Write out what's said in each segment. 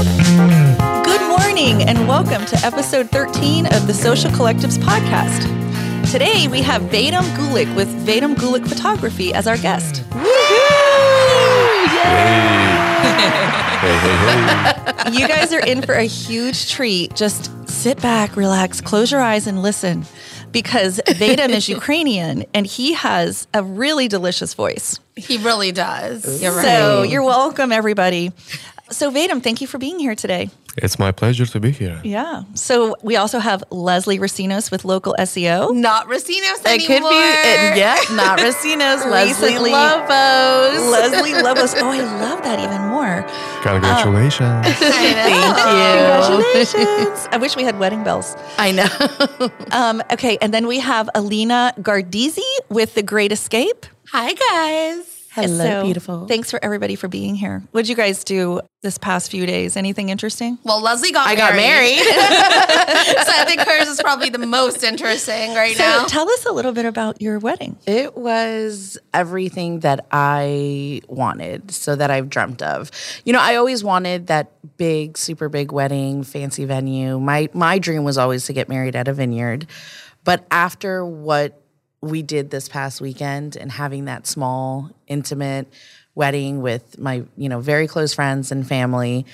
Good morning and welcome to episode 13 of the Social Collectives podcast. Today we have Vadim Guliuk with Vadim Guliuk Photography as our guest. Hey, hey, hey. You guys are in for a huge treat. Just sit back, relax, close your eyes, and listen because Vadim is Ukrainian and he has a really delicious voice. He really does. You're right. So you're welcome, everybody. So, Vadim, thank you for being here today. It's my pleasure to be here. Yeah. So we also have Leslie Racinos with Local SEO. Not Racinos It anymore. could be, it, yeah, not Racinos, Leslie Recently- Lobos. Leslie Lobos. Oh, I love that even more. Congratulations. Thank you. Congratulations. I wish we had wedding bells. I know. Um, okay. And then we have Alina Gardizi with The Great Escape. Hi, guys. Hello, So, beautiful. Thanks for everybody for being here. What did you guys do this past few days? Anything interesting? Well, Leslie got I married. got married. so I think hers is probably the most interesting right So now. tell us a little bit about your wedding. It was everything that I wanted, so that I've dreamt of. You know, I always wanted that big, super big wedding, fancy venue. My my dream was always to get married at a vineyard. But after what we did this past weekend and having that small, intimate wedding with my, you know, very close friends and family,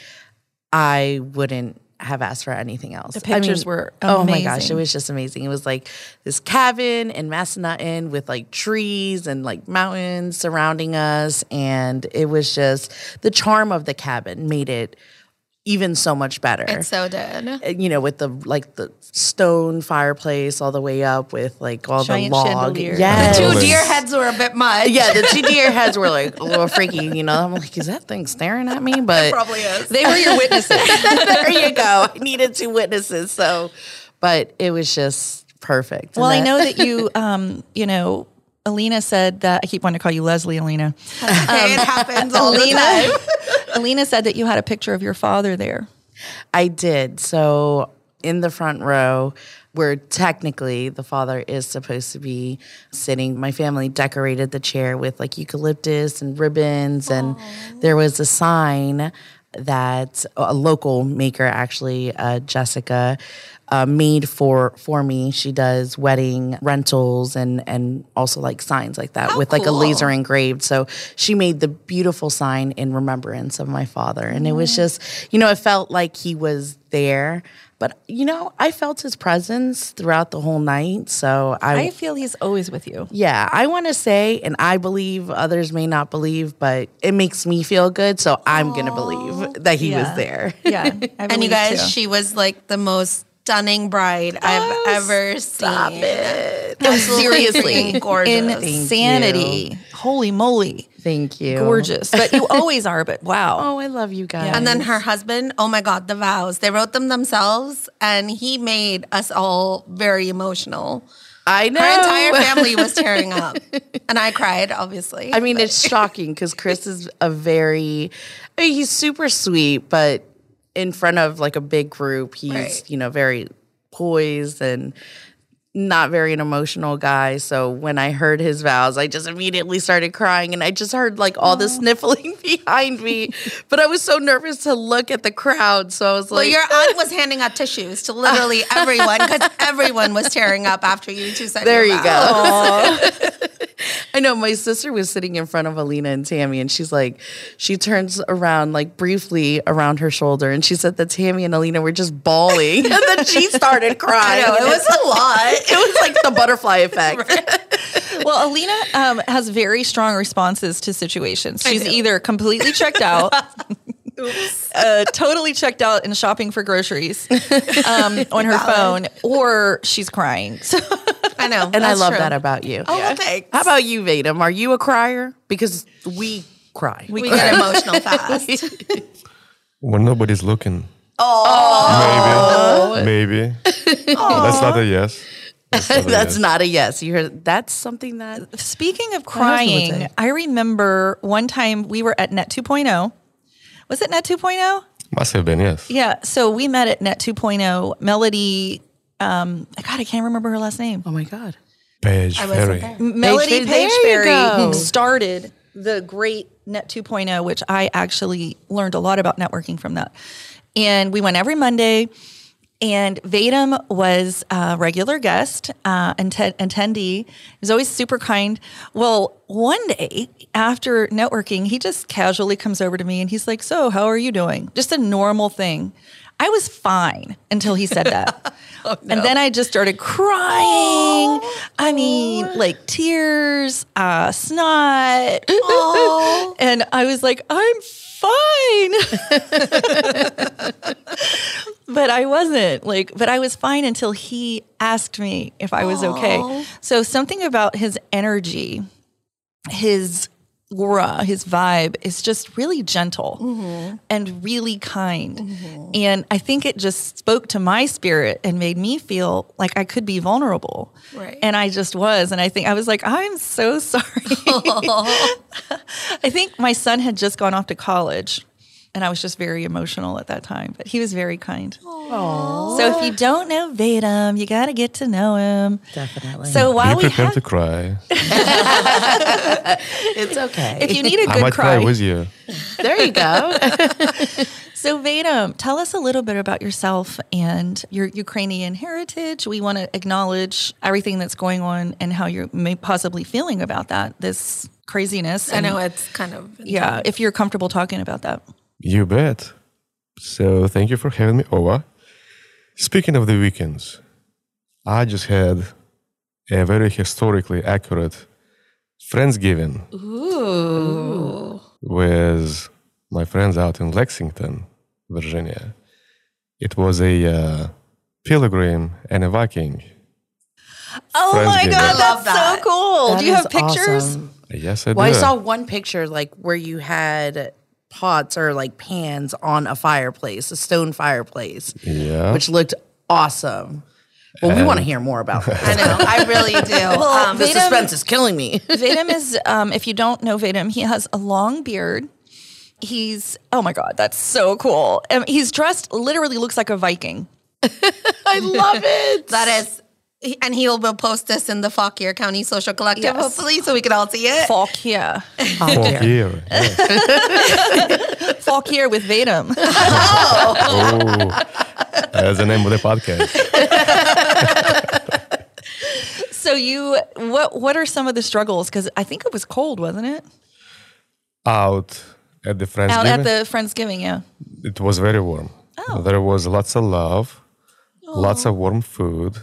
I wouldn't have asked for anything else. The pictures were Oh my gosh, it was just amazing. It was like this cabin in Massanutten with like trees and like mountains surrounding us. And it was just the charm of the cabin made it even so much better. it so did. Uh, you know, with the like the stone fireplace all the way up with like all Giant the log. chandelier. The Two deer heads were a bit much. yeah, the two deer heads were like a little freaky, you know. I'm like, is that thing staring at me? But Probably is. They were your witnesses. there you go. I needed two witnesses. So, but it was just perfect. Well, I know that you, um, you know, Alina said that I keep wanting to call you Leslie, Alina. Okay, it happens all the Alina, time. Alina said that you had a picture of your father there. I did. So in the front row, where technically the father is supposed to be sitting, my family decorated the chair with like eucalyptus and ribbons, and there was a sign that a local maker, actually, uh, Jessica. Uh, made for for me. She does wedding rentals and and also like signs like that with like a laser engraved. So she made the beautiful sign in remembrance of my father. And it was just, you know, it felt like he was there. But, you know, I felt his presence throughout the whole night. So I, I feel he's always with you. yeah, I want to say, and I believe others may not believe, but it makes me feel good. So I'm going to believe that he Yeah. was there. Yeah. I And you guys, too. she was like the most stunning bride I've oh, ever Stop seen. it. Absolutely seriously freaking gorgeous. insanity. Holy moly. Thank you. Gorgeous. But you always are, but wow. Oh, I love you guys. And then her husband, oh my God, the vows. They wrote them themselves and he made us all very emotional. I know. Her entire family was tearing up. And I cried, obviously. I mean, it's shocking because Chris is a very, I mean, he's super sweet, but in front of like a big group, he's, Right. you know, very poised and not very an emotional guy. So when I heard his vows, I just immediately started crying and I just heard like all the sniffling behind me. But I was so nervous to look at the crowd. So I was like well, your aunt was handing out tissues to literally everyone because everyone was tearing up after you two said There you vows. go. I know my sister was sitting in front of Alina and Tammy, and she's like, she turns around like briefly around her shoulder, and she said that Tammy and Alina were just bawling, and then she started crying. I know, it was a lot. It was like the butterfly effect. Well, Alina um, has very strong responses to situations. She's either completely checked out, uh, totally checked out and shopping for groceries um, on her phone, or she's crying. So I know. And I love that about you. Oh, well, thanks. How about you, Vadim? Are you a crier? Because we cry. we get emotional fast. When nobody's looking. Oh. Maybe. Maybe. That's not a yes. That's not a that's yes. not a yes. You heard that's something that Speaking of crying. I remember one time we were at Net 2.0. Was it Net 2.0? Must have been, yes. Yeah. So we met at Net 2.0. Melody, um, God, I can't remember her last name. oh my god. Page Ferry. Melody Page- there you Pageberry started the great Net 2.0, which I actually learned a lot about networking from that. And we went every Monday. And Vadim was a regular guest, uh, atten- attendee. He was always super kind. Well, one day after networking, he just casually comes over to me and he's like, So, how are you doing? Just a normal thing. I was fine until he said that. And then I just started crying. I mean, like tears, uh, snot. and I was like, I'm fine. but I wasn't like, but I was fine until he asked me if I was okay. So something about his energy, his aura, his vibe is just really gentle mm-hmm. and really kind. Mm-hmm. And I think it just spoke to my spirit and made me feel like I could be vulnerable. Right. And I just was. And I think I was like, I'm so sorry. I think my son had just gone off to college. And I was just very emotional at that time, but he was very kind. So if you don't know Vadim, you got to get to know him. Definitely. So while Be we prepared have, to cry. it's okay. if you need a I good I might cry, cry with you. there you go. So, Vadim, tell us a little bit about yourself and your Ukrainian heritage. We want to acknowledge everything that's going on and how you're may possibly feeling about that, this craziness. I and- know it's kind of Yeah, if you're comfortable talking about that. You bet. So thank you for having me over. Speaking of the weekends, I just had a very historically accurate Friendsgiving with my friends out in Lexington, Virginia. It was a uh, pilgrim and a Viking. Oh my God, I love that's so cool. That Do you have pictures? awesome. Yes, I do. Well, I saw one picture like where you had pots or like pans on a fireplace, a stone fireplace, Yeah. which looked awesome. Well, we want to hear more about this. I know. I really do. um, the Vadim- suspense is killing me. Vadim is, um, if you don't know Vadim, he has a long beard. He's, oh my God, that's so cool. Um, he's dressed, literally looks like a Viking. I love it. that is, he- and he will post this in the Fauquier County Social Collective, Yes. hopefully, so we can all see it. Falk here. Fuck you. Yeah. Falk here with Vadim. Oh, that's the name of the podcast. So you, what what are some of the struggles? Because I think it was cold, wasn't it? Out at the Friendsgiving. Out at the Friendsgiving, yeah. It was very warm. Oh. There was lots of love, lots of warm food.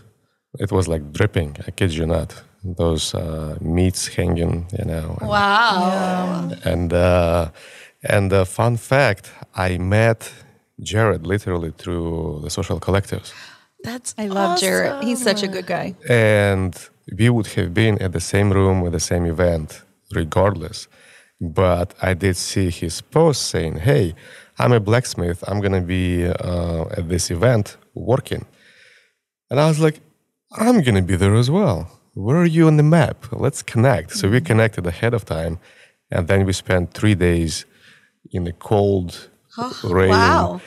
It was like dripping. I kid you not. Those uh, meats hanging, you know. and- Wow. And uh, and uh, fun fact, I met Jared literally through the social collectives, That's I love Jared. He's such a good guy. and we would have been at the same room with the same event, regardless. But I did see his post saying, "Hey, I'm a blacksmith. I'm gonna be uh, at this event working," and I was like, "I'm gonna be there as well. Where are you on the map? Let's connect." So we connected ahead of time, and then we spent three days in the cold, rain, wow.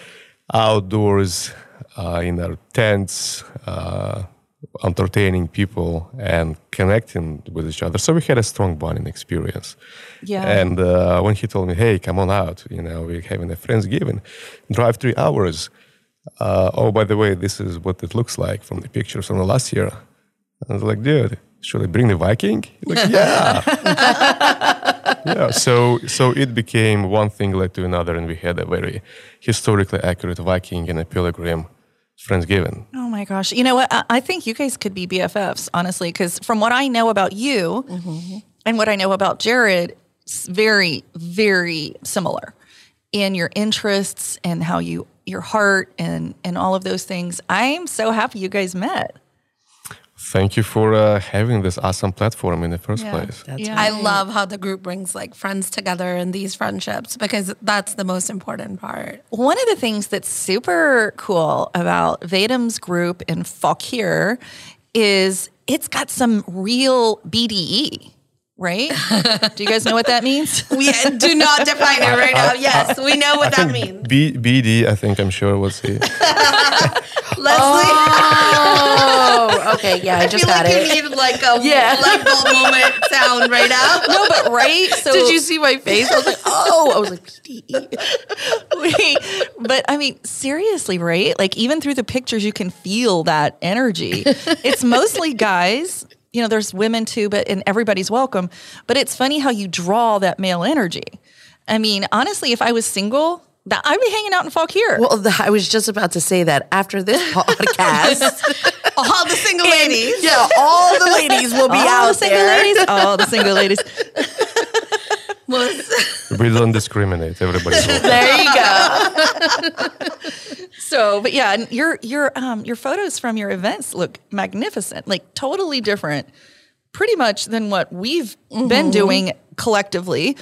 outdoors, uh, in our tents, uh, entertaining people and connecting with each other. So we had a strong bonding experience. Yeah. And uh, when he told me, "Hey, come on out," you know, we're having a friendsgiving, drive three hours. Uh, oh, by the way, this is what it looks like from the pictures from the last year. I was like, dude, should I bring the Viking? He's Like, yeah. yeah. So so it became one thing led to another, and we had a very historically accurate Viking and a pilgrim friendsgiving. Oh my gosh. You know what? I, I think you guys could be BFFs, honestly, because from what I know about you and what I know about Jared, it's very, very similar in your interests and how you, your heart and, and all of those things. I'm so happy you guys met. Thank you for uh, having this awesome platform in the first Yeah. place. That's Yeah. I love how the group brings like friends together and these friendships because that's the most important part. One of the things that's super cool about Vadim's group in Fauquier is it's got some real BDE, right? Do you guys know what that means? We do not define it right now. Yes, we know what that means. B- BD, I think I'm sure we'll see. Leslie, Oh, Okay, yeah, I, I just feel got like it. you need like a Yeah. light bulb moment sound right now. no, but right. So Did you see my face? I was like, oh, I was like, PD. Wait, but I mean, seriously, right? Like even through the pictures, you can feel that energy. it's mostly guys. You know, there's women too, but and everybody's welcome. But it's funny how you draw that male energy. I mean, honestly, if I was single, that I'd be hanging out in Fauquier. Well, the, I was just about to say that after this podcast, All the single ladies. yeah, all the ladies will be all out the single there. ladies, all the single ladies. Was, We don't discriminate. Everybody's welcome. There you go. So, but yeah, and your your um your photos from your events look magnificent, like totally different, pretty much than what we've been doing collectively.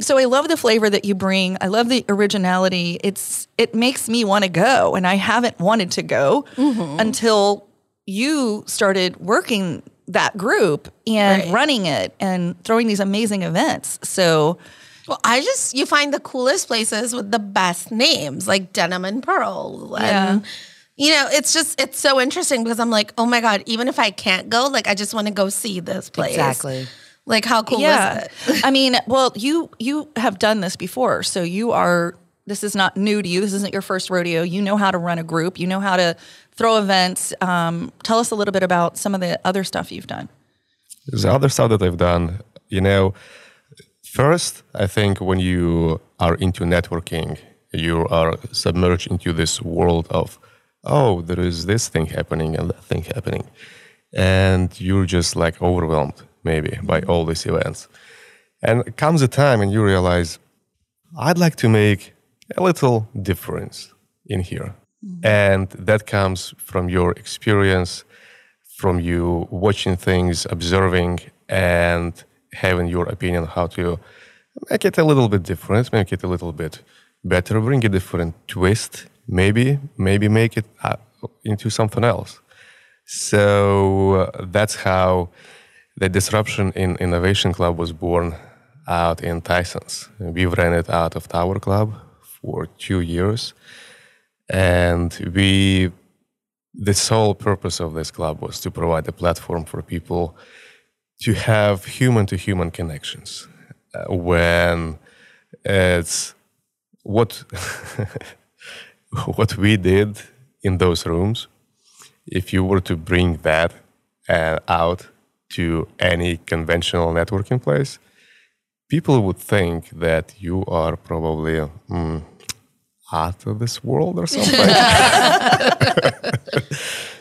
So I love the flavor that you bring. I love the originality. It's it makes me want to go, and I haven't wanted to go until you started working that group and Right. running it and throwing these amazing events. So well, I just you find the coolest places with the best names, like Denim and Pearl, and you know, it's just it's so interesting because I'm like, oh my god, even if I can't go, like I just want to go see this place. Exactly. Like how cool yeah is it? i mean well you you have done this before so you are this is not new to you. This isn't your first rodeo. You know how to run a group. You know how to throw events. Um, tell us a little bit about some of the other stuff you've done. The other stuff that I've done, you know, first, I think when you are into networking, you are submerged into this world of, oh, there is this thing happening and that thing happening. And you're just like overwhelmed, maybe, by all these events. And comes a time and you realize, I'd like to make a little difference in here. And that comes from your experience, from you watching things, observing, and having your opinion how to make it a little bit different, make it a little bit better, bring a different twist, maybe, maybe make it into something else. So uh, that's how the disruption in Innovation Club was born out in Tyson's. We ran it out of Tower Club for two years. And we, the sole purpose of this club was to provide a platform for people to have human to human connections. Uh, when it's what, what we did in those rooms, if you were to bring that uh, out to any conventional networking place, people would think that you are probably mm, out of this world or something.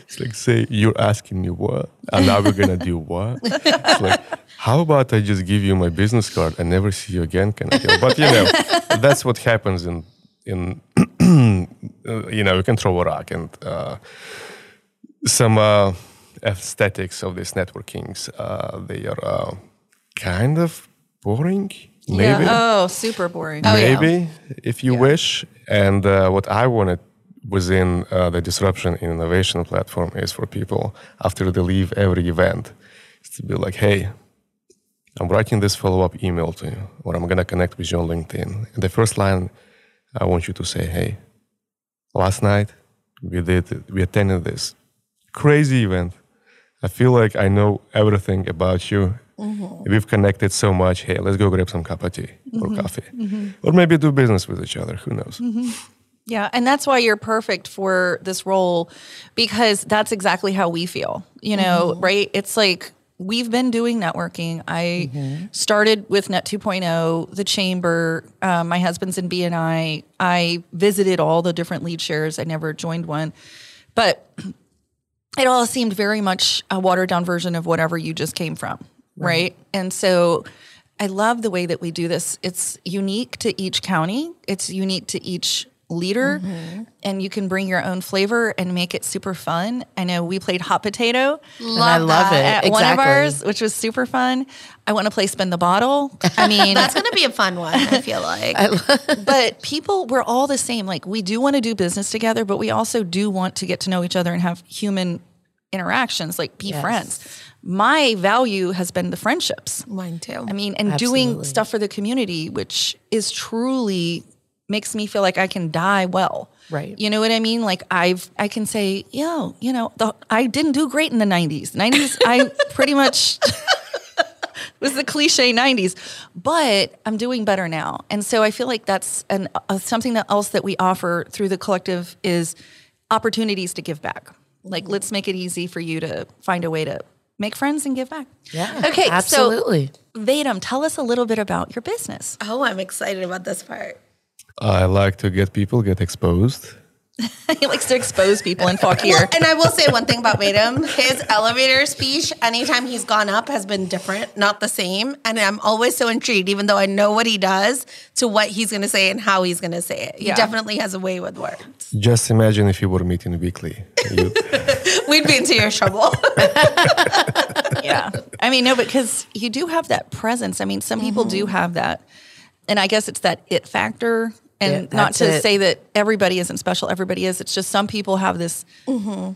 it's like, say, you're asking me what? And now we're going to do what? It's like, how about I just give you my business card and never see you again? Kind of deal. But, you know, that's what happens in, in uh, you know, you can throw a rock and uh, some uh, aesthetics of these networkings, uh, they are uh, kind of boring, maybe. Oh super boring. Oh, yeah. maybe if you wish. And uh, what i wanted within uh, the disruption in innovation platform is for people after they leave every event to be like hey i'm writing this follow-up email to you or i'm going to connect with you on linkedin. And the first line i want you to say hey last night we did we attended this crazy event. I feel like i know everything about you Mm-hmm. We've connected so much. Hey, let's go grab some cup of tea or mm-hmm. coffee, mm-hmm. or maybe do business with each other. Who knows? Yeah, and that's why you're perfect for this role because that's exactly how we feel. You know, right? It's like we've been doing networking. I started with Net 2.0, the chamber. Uh, my husband's in BNI. I visited all the different lead shares. I never joined one, but it all seemed very much a watered down version of whatever you just came from, right? And so I love the way that we do this. It's unique to each county, it's unique to each leader, mm-hmm. and you can bring your own flavor and make it super fun. I know we played hot potato Love I love it. at one of ours, which was super fun. I want to play spin the bottle. I mean, That's gonna be a fun one. I feel like. but people we're all the same like we do want to do business together but we also do want to get to know each other and have human interactions like be Yes. friends my value has been the friendships Mine too. i mean and doing stuff for the community which is truly makes me feel like I can die well. Right. You know what I mean? Like I've I can say, yo, you know, the, I didn't do great in the 90s. 90s I pretty much was the cliche 90s, but I'm doing better now. And so I feel like that's an, uh, something that else that we offer through the collective is opportunities to give back. Like, let's make it easy for you to find a way to make friends and give back. Yeah, Okay. absolutely. So, Vadim, tell us a little bit about your business. Oh, I'm excited about this part. I like to get people get exposed. he likes to expose people in Fauquier. Well, and I will say one thing about Vadim. His elevator speech, anytime he's gone up, has been different, not the same. And I'm always so intrigued, even though I know what he does, to what he's going to say and how he's going to say it. He Yeah. definitely has a way with words. Just imagine if you were meeting weekly. You, We'd be into your trouble. yeah. I mean, no, because you do have that presence. I mean, some people do mm-hmm. have that. And I guess it's that it factor. And Yeah, not to it. say that everybody isn't special, everybody is. It's just some people have this, mm-hmm.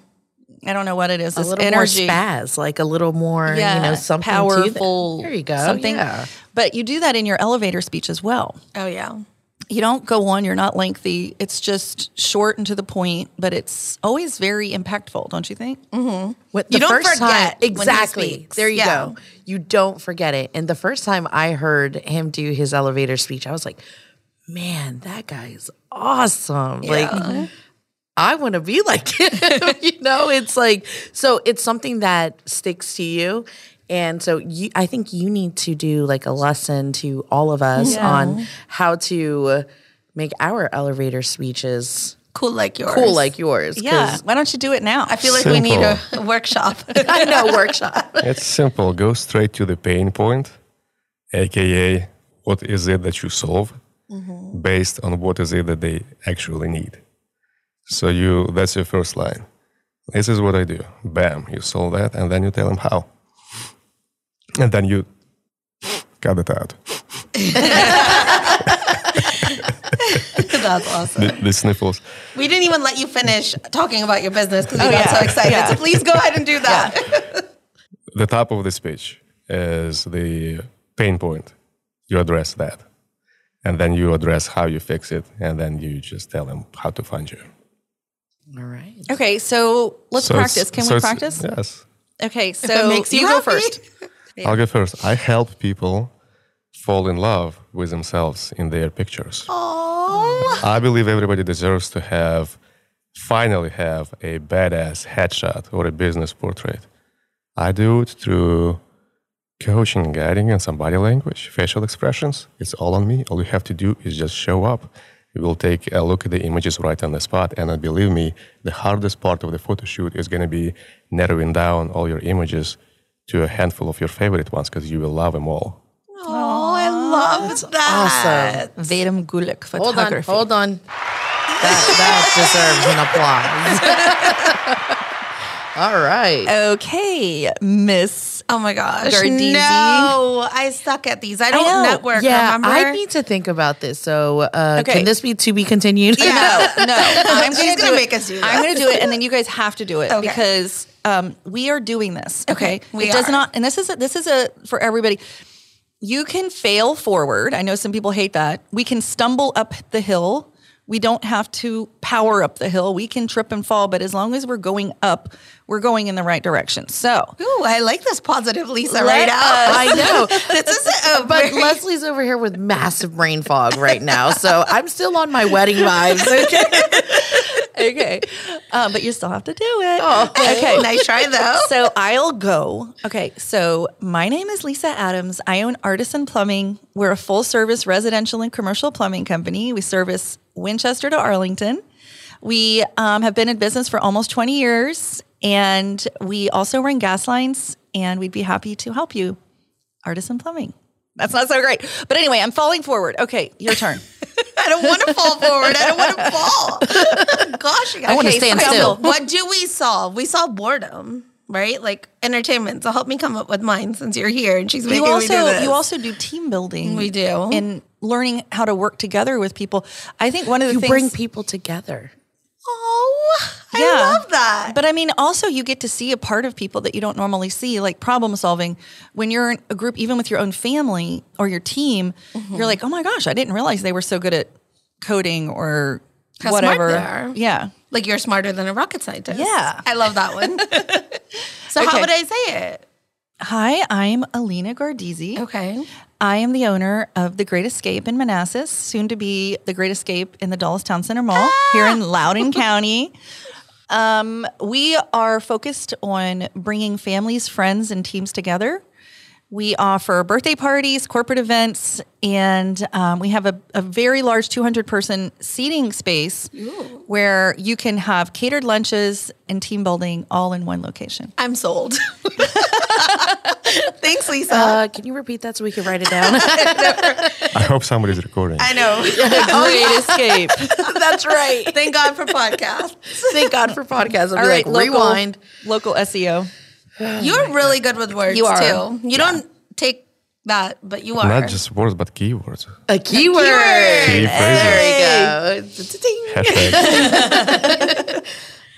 I don't know what it is, a this little energy. more spaz, like a little more, you know, something powerful. There you go. Something. Yeah. But you do that in your elevator speech as well. oh, yeah. You don't go on, you're not lengthy. It's just short and to the point, but it's always very impactful, don't you think? Mm-hmm. What, You don't first forget time, exactly. There you Yeah. go. You don't forget it. And the first time I heard him do his elevator speech, I was like, man, that guy is awesome. Like, uh-huh. I want to be like him. you know, it's like, so it's something that sticks to you. And so you, I think you need to do like a lesson to all of us on how to make our elevator speeches Cool like yours. cool like yours. 'cause Yeah. Why don't you do it now? I feel like we need a, a workshop. I know workshop. it's simple. Go straight to the pain point, aka what is it that you solve, Mm-hmm. based on what is it that they actually need. So you that's your first line. This is what I do. Bam, you solve that, and then you tell them how, and then you cut it out. That's awesome. The, the sniffles. We didn't even let you finish talking about your business because you Oh, got yeah. so excited. Yeah. So please go ahead and do that. The top of the speech is the pain point. You address that, and then you address how you fix it, and then you just tell them how to find you. All right. Okay, so let's So practice. Can so we practice? Yes. Okay, so makes you go happy. first. I'll go first. I help people fall in love with themselves in their pictures. Oh, I believe everybody deserves to have, finally have a badass headshot or a business portrait. I do it through coaching, guiding, and some body language, facial expressions. It's all on me. All you have to do is just show up. We will take a look at the images right on the spot. And believe me, the hardest part of the photo shoot is going to be narrowing down all your images to a handful of your favorite ones because you will love them all. oh, I love that. Awesome. Vadim Guliuk photography. Hold on. Hold on. That, that deserves an applause. All right. Okay, Miss. Oh my gosh. Gardezi. No, I suck at these. I don't know. network, yeah, remember? I need to think about this. So, uh, Okay. can this be to be continued? Yeah. No, no. I'm She's gonna, gonna do make it. us do I'm going to do it, and then you guys have to do it Okay. because um, we are doing this. Okay, Okay, we it does are. not, and this is a, this is a for everybody. You can fail forward. I know some people hate that. We can stumble up the hill. We don't have to power up the hill. We can trip and fall, but as long as we're going up, we're going in the right direction. So, Ooh, I like this positive Lisa right now. I know. this is a But very- Leslie's over here with massive brain fog right now. So I'm still on my wedding vibes. Okay. okay, uh, but you still have to do it. Oh, okay. nice try though. So I'll go. Okay, so my name is Lisa Adams. I own Artisan Plumbing. We're a full service residential and commercial plumbing company. We service Winchester to Arlington. We um, have been in business for almost 20 years, and we also run gas lines, and we'd be happy to help you. Artisan Plumbing. That's not so great. But anyway, I'm falling forward. Okay, your turn. I don't want to fall forward. I don't want to fall. Gosh, you I want to guys. stand Okay, still. What do we solve? We solve boredom, right? Like entertainment. So help me come up with mine since you're here and she's making you me do also this. you also do team building. We do. and learning how to work together with people. I think one of the things You things bring people together. Oh, I Yeah. love that. But I mean, also you get to see a part of people that you don't normally see, like problem solving. When you're in a group, even with your own family or your team, Mm-hmm. you're like, oh my gosh, I didn't realize they were so good at coding or How whatever. Yeah. Like you're smarter than a rocket scientist. Yeah. I love that one. so how Okay. would I say it? Hi, I'm Alina Gardizzi. Okay. I am the owner of The Great Escape in Manassas, soon to be The Great Escape in the Dulles Town Center Mall here in Loudoun County. Um, we are focused on bringing families, friends, and teams together. We offer birthday parties, corporate events, and um, we have a, a very large 200 person seating space where you can have catered lunches and team building all in one location. I'm sold. Thanks, Lisa. Uh, can you repeat that so we can write it down? I hope somebody's recording. I know. Great Escape. That's right. Thank God for podcasts. Thank God for podcasts. I'll All be right, like, local, rewind. local SEO. You're really good with words You are. too. You don't take that, but you are. Not just words, but keywords. A keyword. Key There phrases. you go. Hashtags.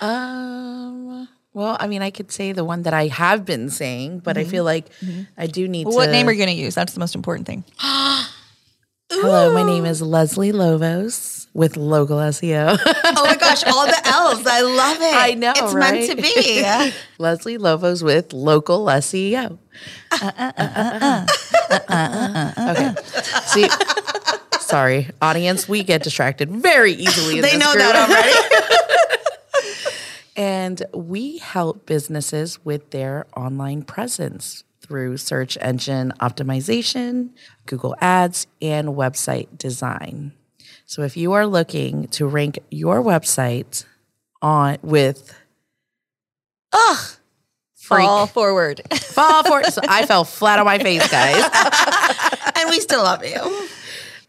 Um, well, I mean, I could say the one that I have been saying, but I mm-hmm. feel like mm-hmm. I do need Well, to. what name are you going to use? That's the most important thing. Hello, my name is Leslie Lobos with local SEO. oh my gosh, all the L's. I love it. I know, It's right? meant to be. Leslie Lobos with local SEO. Okay. See, sorry, audience, we get distracted very easily. in they know group. that already. And we help businesses with their online presence through search engine optimization, Google Ads, and website design. So if you are looking to rank your website on with ugh freak Fall forward. fall forward. so I fell flat on my face, guys. and we still love you.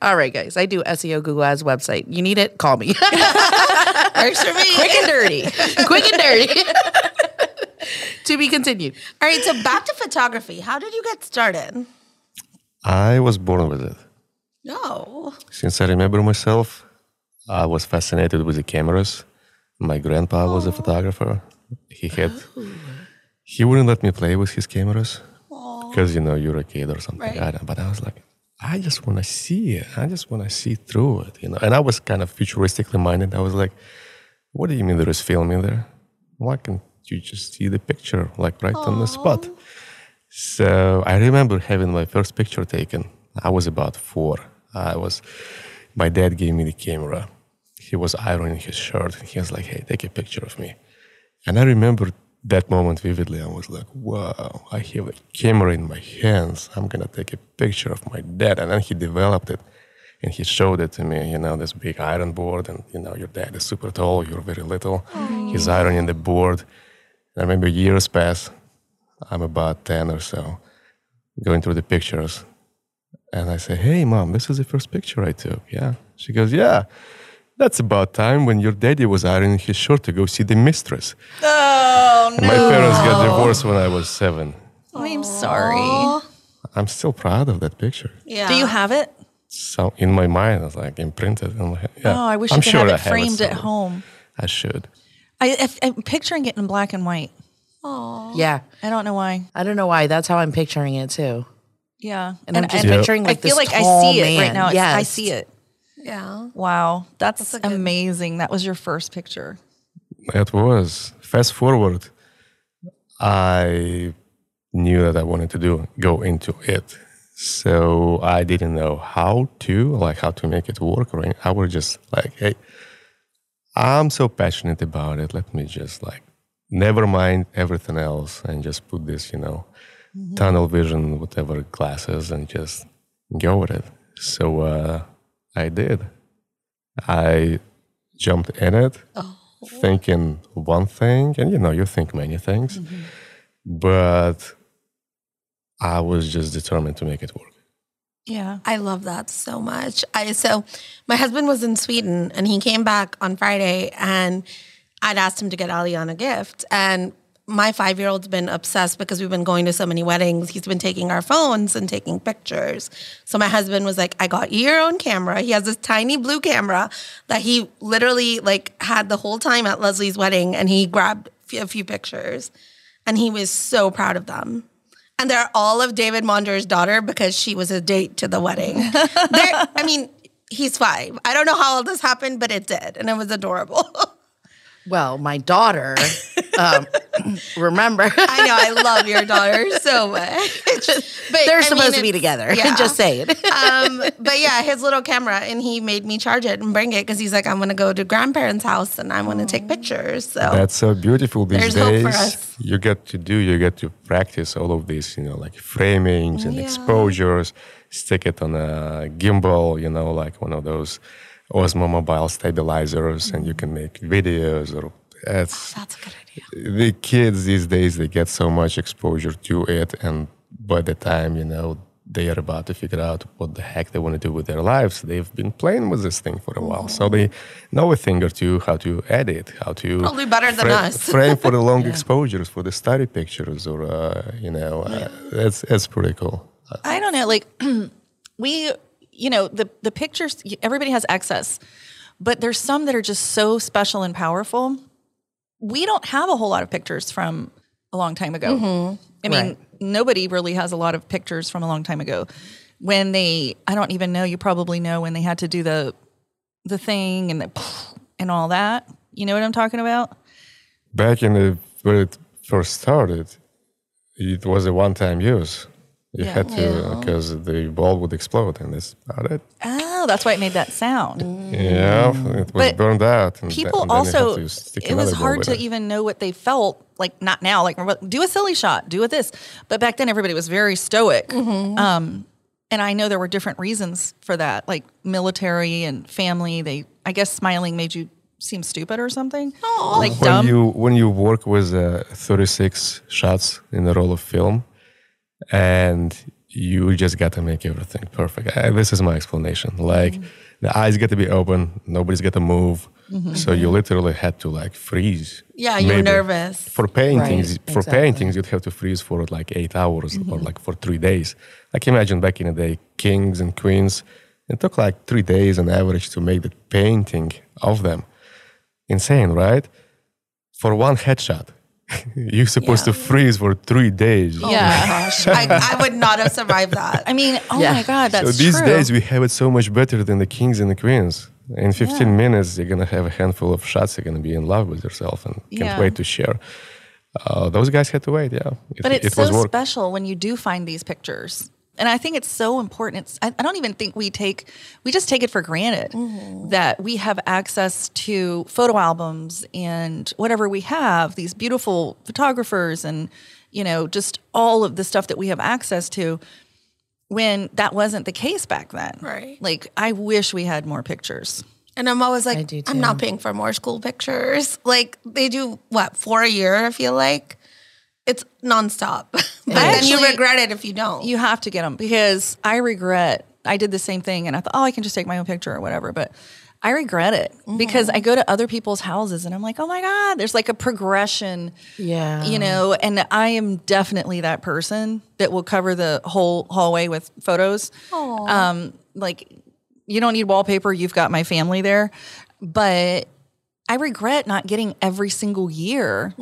All right, guys. I do SEO Google Ads website. You need it? Call me. Works for me. Quick and dirty. Quick and dirty. to be continued. All right, so back to photography. How did you get started? I was born with it. No. Since I remember myself, I was fascinated with the cameras. My grandpa was a oh. photographer. He had, he wouldn't let me play with his cameras because you know you're a kid or something. Right. I don't- but I was like, I just want to see it. I just want to see through it, you know. And I was kind of futuristically minded. I was like, what do you mean there is film in there? Why can't you just see the picture like right on the spot? So I remember having my first picture taken. I was about four. I was, my dad gave me the camera. He was ironing his shirt and he was like, hey, take a picture of me. And I remember that moment vividly. I was like, wow, I have a camera in my hands. I'm going to take a picture of my dad. And then he developed it and he showed it to me, you know, this big iron board. And, you know, your dad is super tall, you're very little. He's ironing the board. And I remember years pass. I'm about 10 or so, going through the pictures. And I say, hey, mom, this is the first picture I took. Yeah. She goes, yeah. That's about time when your daddy was ironing his shirt to go see the mistress. Oh, And my parents got divorced when I was seven. I'm sorry. I'm still proud of that picture. Yeah. Do you have it? So in my mind, it's like imprinted. In my head. Yeah. Oh, I wish I'm you could sure have I it framed at home. I should. I, if, I'm picturing it in black and white. Oh. Yeah. I don't know why. I don't know why. That's how I'm picturing it too. Yeah. And, I'm just Yeah. picturing like I feel this like I tall see it right man. now. It's- I see it. Yeah. Wow. That's, a good- amazing. That was your first picture. It was. Fast forward, I knew that I wanted to do go into it. So I didn't know how to, like how to make it work. Or I was just like, hey, I'm so passionate about it. Let me just like never mind everything else and just put this, you know, tunnel vision, whatever glasses, and just go with it. So uh, I did. I jumped in it oh. thinking one thing, and you know, you think many things, mm-hmm. but I was just determined to make it work. Yeah. I love that so much. I so my husband was in Sweden and he came back on Friday and I'd asked him to get Aliana a gift and my five year old's been obsessed because we've been going to so many weddings. He's been taking our phones and taking pictures. So my husband was like, I got you your own camera. He has this tiny blue camera that he literally like had the whole time at Leslie's wedding and he grabbed a few pictures and he was so proud of them. And they're all of David Monder's daughter because she was a date to the wedding. I mean, He's five. I don't know how all this happened, but it did, and it was adorable. Well, my daughter, um, remember, I know I love your daughter so much. But they're I supposed mean, to be together. yeah. Just saying. um, but yeah, his little camera, and he made me charge it and bring it because he's like, I'm gonna go to grandparents' house and I want to take pictures. So That's so beautiful these There's hope days. for us. You get to do, you get to practice all of this, you know, like framings and Yeah. exposures, stick it on a gimbal, you know, like one of those Osmo mobile stabilizers, and you can make videos or it's that's a good idea. the kids these days they get so much exposure to it and by the time you know they are about to figure out what the heck they want to do with their lives they've been playing with this thing for a while so they know a thing or two how to edit how to Probably better than fra- us. frame for the long exposures for the study pictures or uh, you know uh, that's that's pretty cool I don't know. Like we, you know, the the pictures. Everybody has access, but there's some that are just so special and powerful. We don't have a whole lot of pictures from a long time ago. Mm-hmm. I mean, Right. nobody really has a lot of pictures from a long time ago. When they, I don't even know. You probably know when they had to do the the thing and the and all that. You know what I'm talking about? back in the when it first started it was a one-time use you Yeah. had to because the ball would explode and that's about it Oh, that's why it made that sound. Yeah, it was But burned out. And people then- then you had also to it was hard to it. even know what they felt like not now like do a silly shot do it this but back then everybody was very stoic Mm-hmm. um, and i know there were different reasons for that like military and family they i guess smiling made you seem stupid or something like when dumb you when you work with uh, 36 shots in a roll of film, and you just got to make everything perfect. Uh, this is my explanation. Like Mm-hmm. the eyes got to be open, nobody's got to move, so you literally had to like freeze. Yeah, you're Maybe. nervous. For paintings, Right, for exactly. paintings, you'd have to freeze for like eight hours or Mm-hmm. like for three days. Like imagine back in the day, kings and queens, it took like three days on average to make the painting of them. Insane, right? For one headshot, you're supposed to freeze for three days. yeah Gosh, I, I would not have survived that. i mean oh Yeah. my god that's so these true days we have it so much better than the kings and the queens. In 15 minutes, you're gonna have a handful of shots. You're gonna be in love with yourself and can't Yeah. wait to share. Uh, those guys had to wait. Yeah, it, but it's it so was special when you do find these pictures and i think it's so important it's I, I don't even think we take we just take it for granted mm-hmm. that we have access to photo albums and whatever we have these beautiful photographers and you know just all of the stuff that we have access to when that wasn't the case back then Right. like i wish we had more pictures And I'm always like, I'm not paying for more school pictures. Like they do what four a year? I feel like it's nonstop. but then you regret it if you don't. You have to get them because I regret. I did the same thing, and I thought, oh, I can just take my own picture or whatever. But I regret it because I go to other people's houses and I'm like, oh my god, there's like a progression, Yeah. you know. And I am definitely that person that will cover the whole hallway with photos. Um, like you don't need wallpaper; you've got my family there. But I regret not getting every single year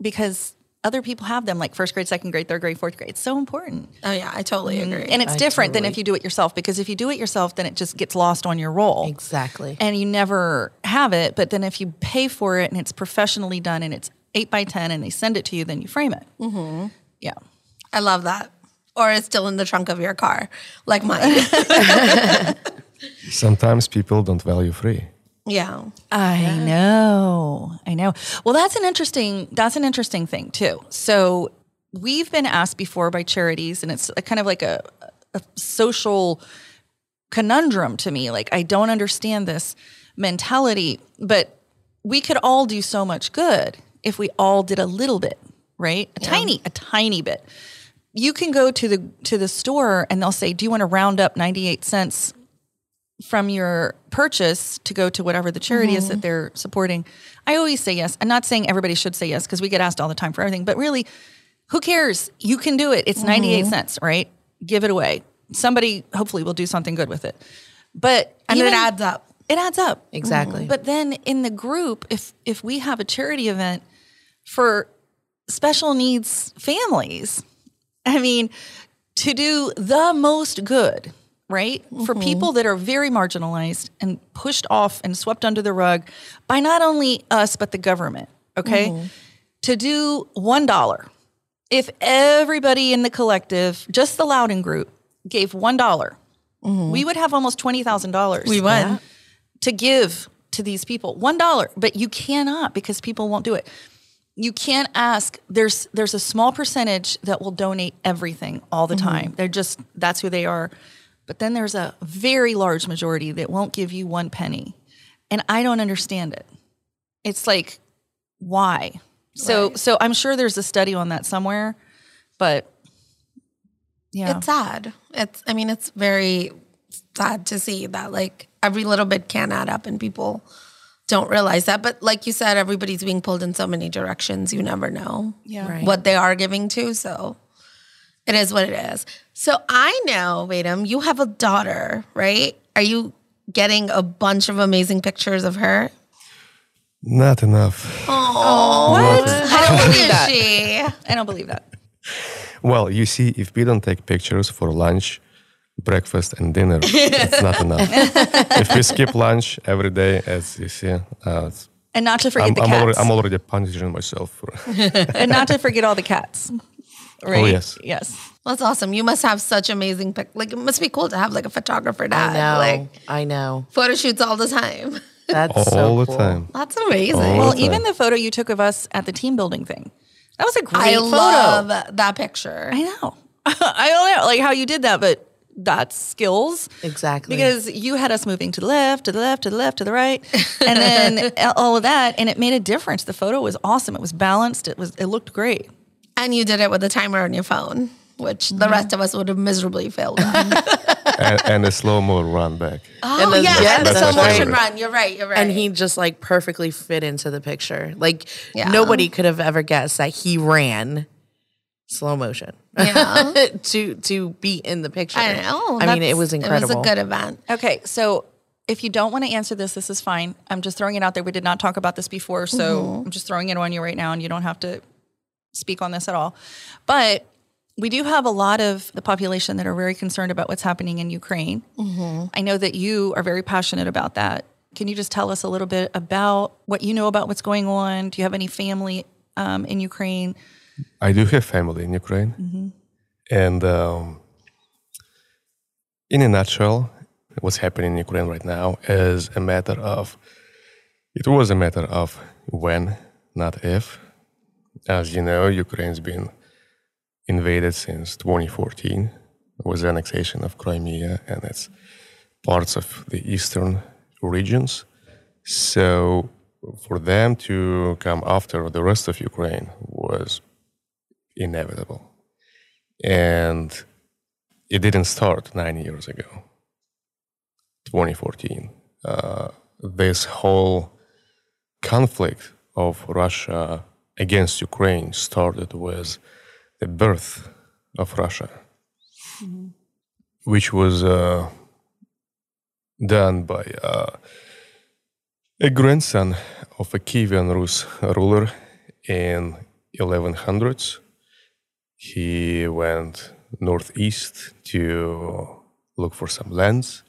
because other people have them, like first grade, second grade, third grade, fourth grade. It's so important. oh yeah, I totally agree. And it's I different than if you do it yourself because if you do it yourself, then it just gets lost on your roll. Exactly. And you never have it. But then if you pay for it and it's professionally done and it's eight by 10 and they send it to you, then you frame it. Mm-hmm. Yeah. I love that. Or it's still in the trunk of your car, like mine. Sometimes people don't value free. Yeah. I know. I know. Well, that's an interesting that's an interesting thing too. So we've been asked before by charities and it's a kind of like a, a social conundrum to me. Like I don't understand this mentality, but we could all do so much good if we all did a little bit, right? A tiny, a tiny bit. You can go to the to the store and they'll say, "Do you want to round up 98 cents from your purchase to go to whatever the charity is that mm-hmm. they're supporting. I always say yes. I'm not saying everybody should say yes because we get asked all the time for everything, but really, who cares? You can do it. It's 98 mm-hmm. cents, right? Give it away. Somebody hopefully will do something good with it. But And even- it adds up. It adds up. Exactly. But then in the group, if if we have a charity event for special needs families, I mean, to do the most good right? For mm-hmm. people that are very marginalized and pushed off and swept under the rug by not only us, but the government, okay? Mm-hmm. To do $1, if everybody in the collective, just the Loudoun group, gave $1, dollars mm-hmm. we would have almost $20,000 We would. to give to these people. $1, but you cannot because people won't do it. You can't ask. There's there's a small percentage that will donate everything all the time. They're just that's who they are but then there's a very large majority that won't give you one penny and i don't understand it it's like why so so i'm sure there's a study on that somewhere but yeah It's sad. It's I mean, it's very sad to see that like every little bit can add up and people don't realize that. But like you said, everybody's being pulled in so many directions. You never know Yeah. Right. what they are giving to. So it is what it is. So I know, Vadim, you have a daughter, right? Are you getting a bunch of amazing pictures of her? Not enough. what i don't believe Is that she? i don't believe that Well, you see, if we don't take pictures for lunch, breakfast, and dinner, it's not enough. if we skip lunch every day, as you see, uh, it's- and not to forget I'm, the I'm, cats already, I'm already punishing myself. For, and not to forget all the cats Oh, right Oh, yes. yes That's awesome. You must have such amazing pic. Like it must be cool to have like a photographer dad. I know. Like I know. photo shoots all the time. That's all so the cool. time. That's amazing. All Well, the even the photo you took of us at the team building thing, that was a great I photo. love that picture. I know. I don't know like how you did that, but that's skills. Exactly. Because you had us moving to the left, to the left, to the left, to the right, and then all of that, and it made a difference. The photo was awesome. It was balanced. It was. It looked great. And you did it with a timer on your phone, which the rest of us would have miserably failed at. and, and a slow mo run back. oh, then- yeah, yeah, and the slow motion favorite. run. You're right. You're right. and he just like perfectly fit into the picture. Like Yeah. nobody could have ever guessed that he ran slow motion. Yeah. to to be in the picture. I know. I mean, it was incredible. It was a good event. Okay, so if you don't want to answer this, this is fine. I'm just throwing it out there. We did not talk about this before, so mm-hmm. I'm just throwing it on you right now, and you don't have to speak on this at all. But we do have a lot of the population that are very concerned about what's happening in Ukraine. I know that you are very passionate about that. Can you just tell us a little bit about what you know about what's going on? Do you have any family um, in Ukraine? I do have family in Ukraine. And um, in a nutshell, what's happening in Ukraine right now is a matter of, it was a matter of when, not if. As you know, Ukraine's been invaded since 2014 with the annexation of Crimea and its parts of the eastern regions. So for them to come after the rest of Ukraine was inevitable. And it didn't start nine years ago, 2014. Uh, this whole conflict of Russia against Ukraine started with the birth of Russia, which was uh, done by uh, a grandson of a Kievan Rus ruler in 1100s. He went northeast to look for some lands.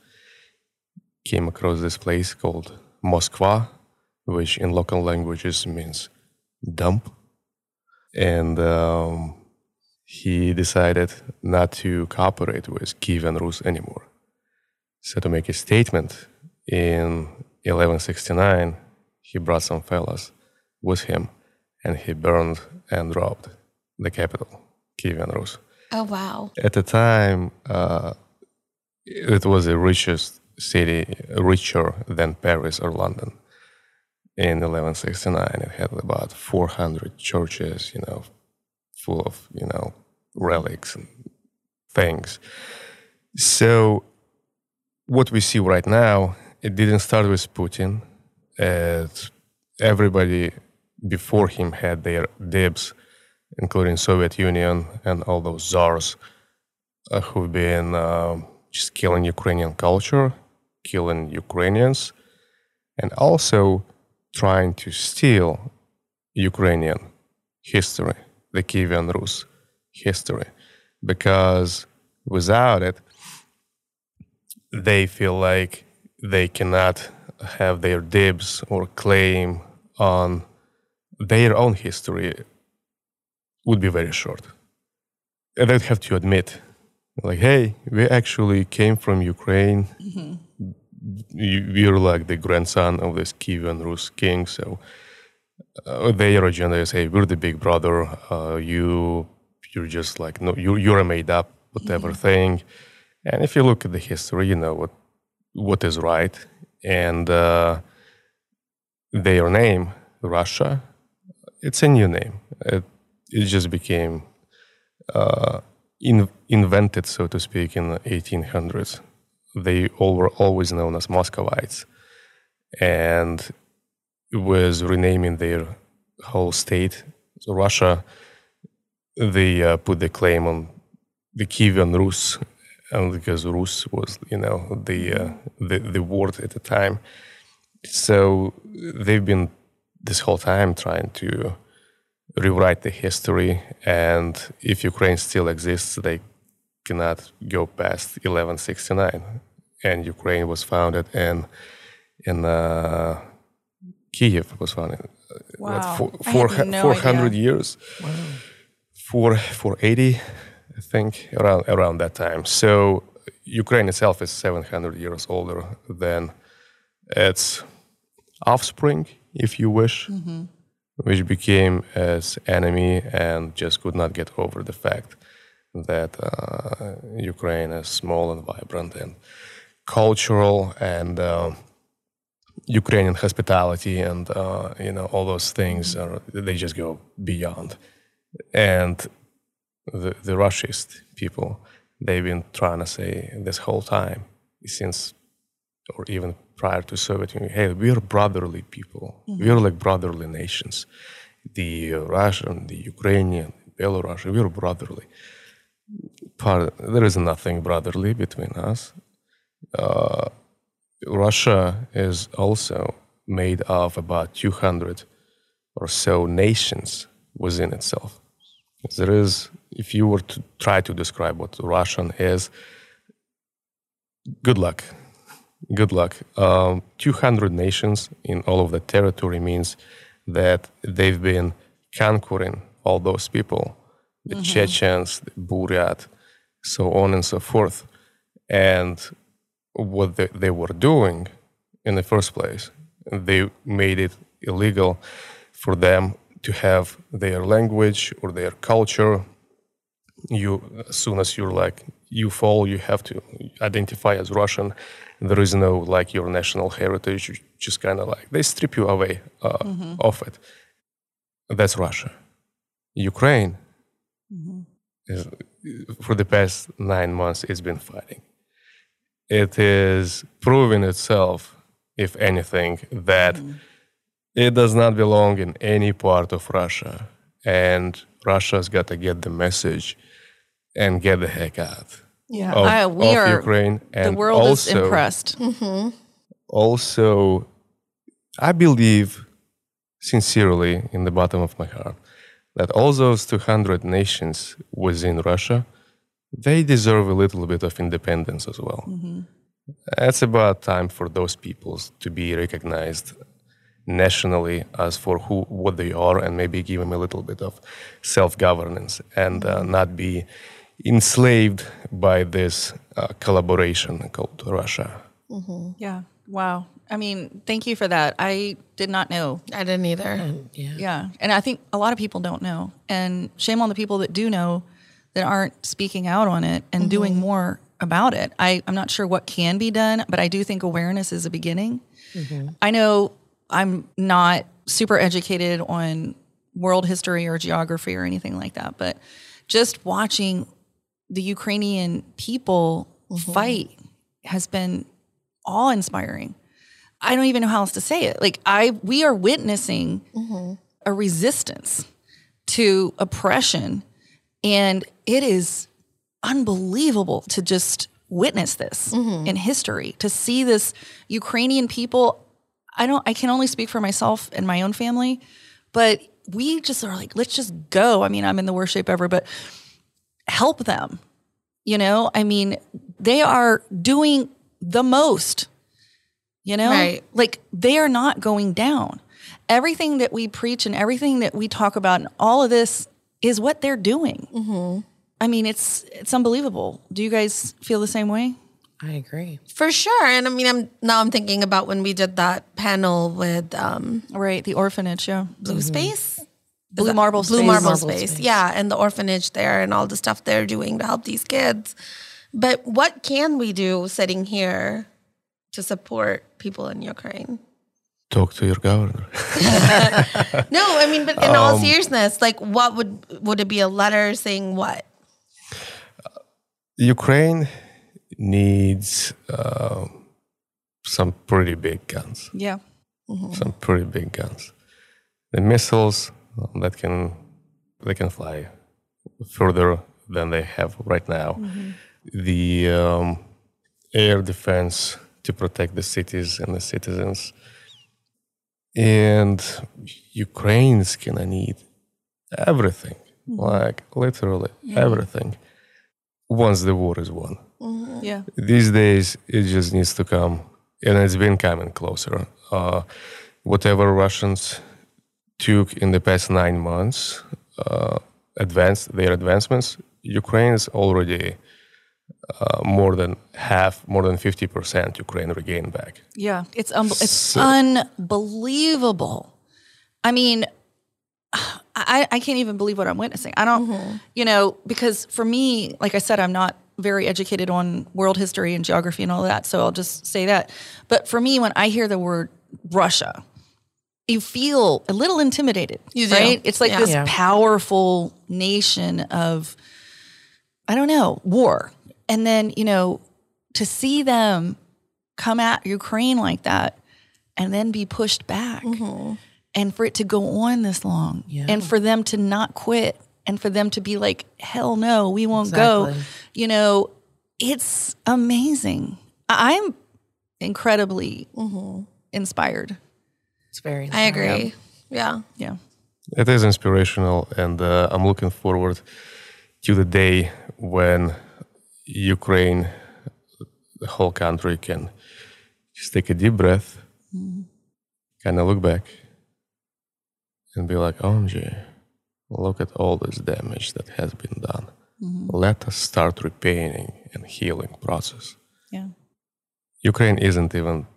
Came across this place called Moskva, which in local languages means dump. And um, he decided not to cooperate with Kievan Rus anymore. So to make a statement in 1169, he brought some fellas with him and he burned and robbed the capital, Kievan Rus. Oh wow. At the time, uh, it was the richest city, richer than Paris or London. In 1169, it had about 400 churches, you know, full of, you know, relics and things. So, what we see right now, it didn't start with Putin. Everybody before him had their dibs, including Soviet Union and all those czars uh, who've been uh, just killing Ukrainian culture, killing Ukrainians, and also trying to steal Ukrainian history, the Kievan Rus history, because without it, they feel like they cannot have their dibs or claim on their own history would be very short. And they'd have to admit, like, hey, we actually came from Ukraine. Mm-hmm. We're like the grandson of this Kievan Rus king. So uh, their agenda is, hey, we're the big brother. Uh, you, you're just like, no, you, you're a made up whatever thing. And if you look at the history, you know what what is right. And uh, their name, Russia, it's a new name. It, it just became uh, in, invented, so to speak, in the 1800s. They all were always known as Muscovites, and was renaming their whole state. So Russia, they uh, put the claim on the Kievan Rus, and because Rus was, you know, the, uh, the the word at the time. So they've been this whole time trying to rewrite the history, and if Ukraine still exists, they cannot go past 1169, and Ukraine was founded in in uh, Kiev was founded. uh, what, Wow. four, four, no 400 idea. years. Four, 480, I think, around around that time. So Ukraine itself is 700 years older than its offspring, if you wish, which became its enemy and just could not get over the fact that uh, Ukraine is small and vibrant and cultural and um Ukrainian hospitality and uh, you know all those things are they just go beyond. And the the Russiast people they've been trying to say this whole time since or even prior to Soviet Union, hey, we're brotherly people. We're like brotherly nations. The uh, Russian, the Ukrainian, Belarusian, we're brotherly. Part, there is nothing brotherly between us. Uh, Russia is also made of about 200 or so nations within itself. There is, if you were to try to describe what Russian is, good luck. Good luck. Um, 200 nations in all of the territory means that they've been conquering all those people the Chechens, the Buryat, so on and so forth. And what they, they were doing in the first place, they made it illegal for them to have their language or their culture. You as soon as you're like you fall you have to identify as russian. There is no like your national heritage. You just kind of like they strip you away uh, of it. That's russia. Ukraine Mm-hmm. is, for the past nine months it's been fighting it is proving itself if anything that mm-hmm. it does not belong in any part of russia and russia's got to get the message and get the heck out Yeah, of, I, we of are. Ukraine. And the world also, is impressed. Mm-hmm. Also, I believe sincerely in the bottom of my heart that all those 200 nations within Russia, they deserve a little bit of independence as well. It's about time for those peoples to be recognized nationally as for who what they are and maybe give them a little bit of self-governance and uh, not be enslaved by this uh, collaboration called Russia. Yeah. Wow. I mean, thank you for that. I did not know. I didn't either. Yeah. Yeah. And I think a lot of people don't know. And shame on the people that do know that aren't speaking out on it and mm-hmm. doing more about it. I, I'm not sure what can be done, but I do think awareness is a beginning. Mm-hmm. I know I'm not super educated on world history or geography or anything like that, but just watching the Ukrainian people mm-hmm. fight has been awe inspiring. I don't even know how else to say it. Like I we are witnessing a resistance to oppression and it is unbelievable to just witness this mm-hmm. in history to see this Ukrainian people I don't I can only speak for myself and my own family but we just are like let's just go I mean I'm in the worst shape ever but help them you know I mean they are doing the most. You know? Right. Like they are not going down. Everything that we preach and everything that we talk about and all of this is what they're doing. Mm-hmm. I mean, it's it's unbelievable. Do you guys feel the same way? I agree. For sure. And I mean, I'm now I'm thinking about when we did that panel with um, Right, the orphanage, yeah. Blue Space. Blue that- Marble Blue Space. Marble, Marble Space. Space. Yeah, and the orphanage there and all the stuff they're doing to help these kids. But what can we do sitting here to support people in Ukraine? Talk to your governor. No, I mean, but in all seriousness, like, what would would it be a letter saying what? Ukraine needs uh, some pretty big guns. Yeah. Some pretty big guns. The missiles that can they can fly further than they have right now. The um, air defense to protect the cities and the citizens. And Ukraine's gonna need everything, like literally everything, once the war is won. Yeah. These days, it just needs to come, and it's been coming closer. Uh, whatever Russians took in the past nine months, uh, advanced their advancements, Ukraine is already uh, more than half, more than fifty percent. Ukraine regained back. Yeah, it's un- it's So- unbelievable. I mean, I I can't even believe what I'm witnessing. I don't, you know, because for me, like I said, I'm not very educated on world history and geography and all that, so I'll just say that. But for me, when I hear the word Russia, you feel a little intimidated, You do. right? It's like Yeah. this Yeah. powerful nation of, I don't know, war, and then you know, to see them come at Ukraine like that and then be pushed back and for it to go on this long and for them to not quit and for them to be like hell no we won't go you know it's amazing. I- i'm incredibly inspired. It's very. I agree. Yeah. yeah. It is inspirational, and uh, I'm looking forward to the day when Ukraine, the whole country, can just take a deep breath, mm-hmm. kind of look back, and be like, "OMG, look at all this damage that has been done. Mm-hmm. Let us start repairing and healing process." yeah Ukraine isn't even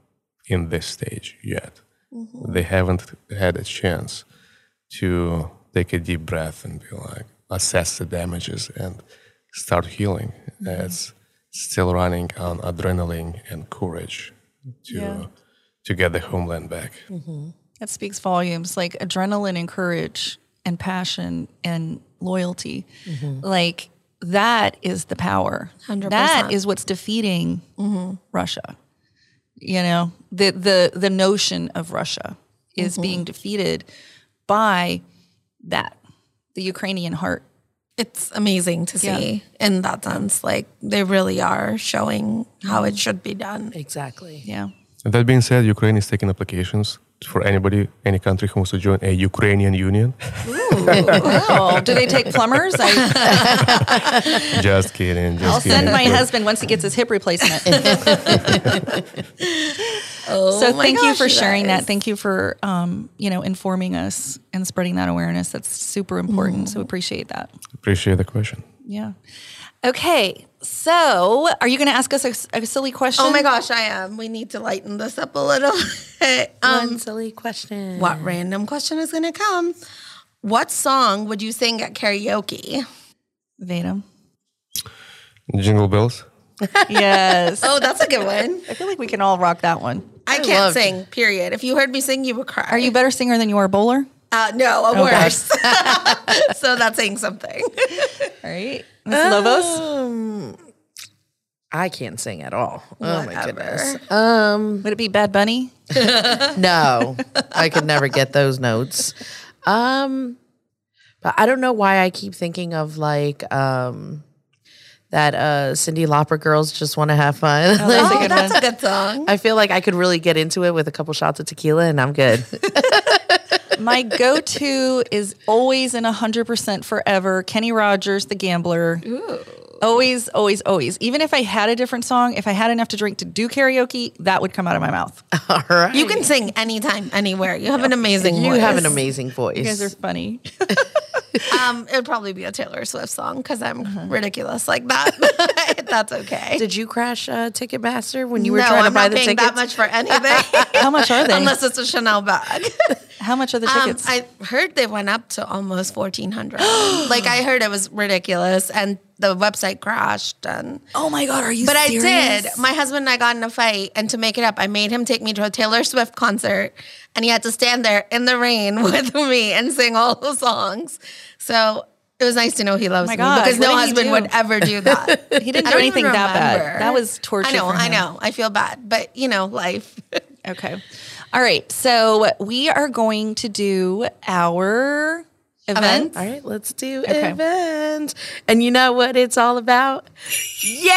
in this stage yet. Mm-hmm. They haven't had a chance to take a deep breath and be like, assess the damages and start healing. It's still running on adrenaline and courage to Yeah. to get the homeland back. Mm-hmm. that speaks volumes like adrenaline and courage and passion and loyalty. Mm-hmm. Like that is the power. 100%. that is what's defeating mm-hmm. russia. You know the the the notion of russia is being defeated by that the ukrainian heart It's amazing to Yeah. see in that sense. Like they really are showing how it mm. should be done. Exactly. yeah And that being said, Ukraine is taking applications for anybody, any country who wants to join a Ukrainian union. oh do they take plumbers I, just kidding. Just i'll kidding. send my husband once he gets his hip replacement Oh, so my thank you for sharing guys. that thank you for um, you know informing us and spreading that awareness that's super important so appreciate that Appreciate the question. yeah okay so are you going to ask us a, a silly question Oh my gosh, I am. We need to lighten this up a little. um, One silly question. what random question is going to come? What song would you sing at karaoke? Vadim. Jingle bells. yes Oh, that's a good one. i feel like we can all rock that one I can't loved- sing. Period. If you heard me sing, you would cry. are you a better singer than you are a bowler Uh, no, a Okay. worse. so that's saying something. all right Miss lobos Um, I can't sing at all. Oh my goodness. Um, would it be bad bunny no, I could never get those notes. Um, but I don't know why I keep thinking of like um that uh Cyndi Lauper girls just want to have fun. that's a Oh, good that's one a good song. I feel like I could really get into it with a couple shots of tequila and I'm good. my go-to is always in 100% forever kenny rogers the gambler Ooh. Always, always, always. Even if I had a different song, if I had enough to drink to do karaoke, that would come out of my mouth. All right. You can sing anytime, anywhere. You have an amazing You voice. have an amazing voice. You guys are funny. Um, it would probably be a Taylor Swift song because I'm ridiculous like that. That's okay. Did you crash uh, Ticketmaster when you were no, trying to I'm buy the tickets? that much for anything. How much are they? Unless it's a Chanel bag. How much are the Um, tickets? I heard they went up to almost fourteen hundred. like I heard it was ridiculous, and the website crashed. And oh my god, are you? but I did. My husband and I got in a fight, and to make it up, I made him take me to a Taylor Swift concert, and he had to stand there in the rain with me and sing all the songs. So. It was nice to know he oh loves my me God, because no what did he husband would ever do that. He didn't do anything that bad. That was torture I know, for I know. I feel bad, but you know, life. Okay. All right. So we are going to do our event. All right, let's do Okay. events. And you know what it's all about? Yay!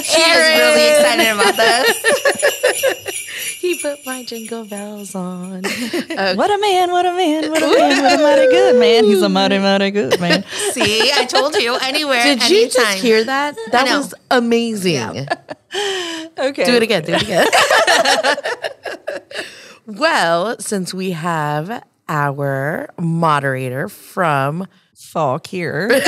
She is really excited about this. He put my jingle bells on. What a man, what a man, what a man, what a mighty good man. He's a mighty, mighty good man. See, I told you anywhere, Did you anytime. just hear that? That was amazing. Yeah. Okay. Do it again. Do it again. well, since we have our moderator from Fauquier.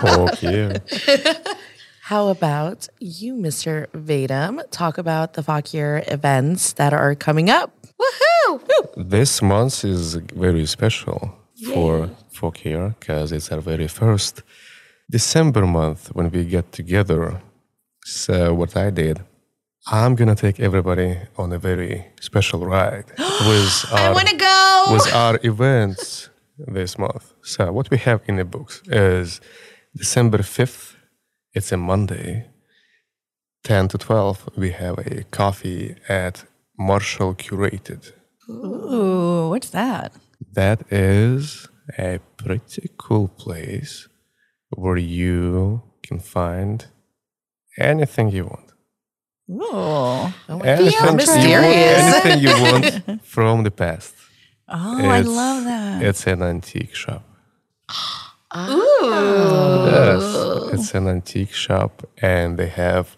Fuck yeah. How about you, Mr. Vadim, talk about the Fauquier events that are coming up? Woohoo! This month is very special for Fauquier because it's our very first December month when we get together. So what I did, I'm gonna take everybody on a very special ride with I our want to go. with our events this month. So what we have in the books is December 5th, it's a Monday, 10 to 12, we have a coffee at Marshall Curated. Ooh, what's that? That is a pretty cool place where you can find anything you want. Ooh. Anything you want, mysterious. anything you want from the past. Oh, I love that. It's an antique shop. Ah. Ooh. Yes, it's an antique shop, and they have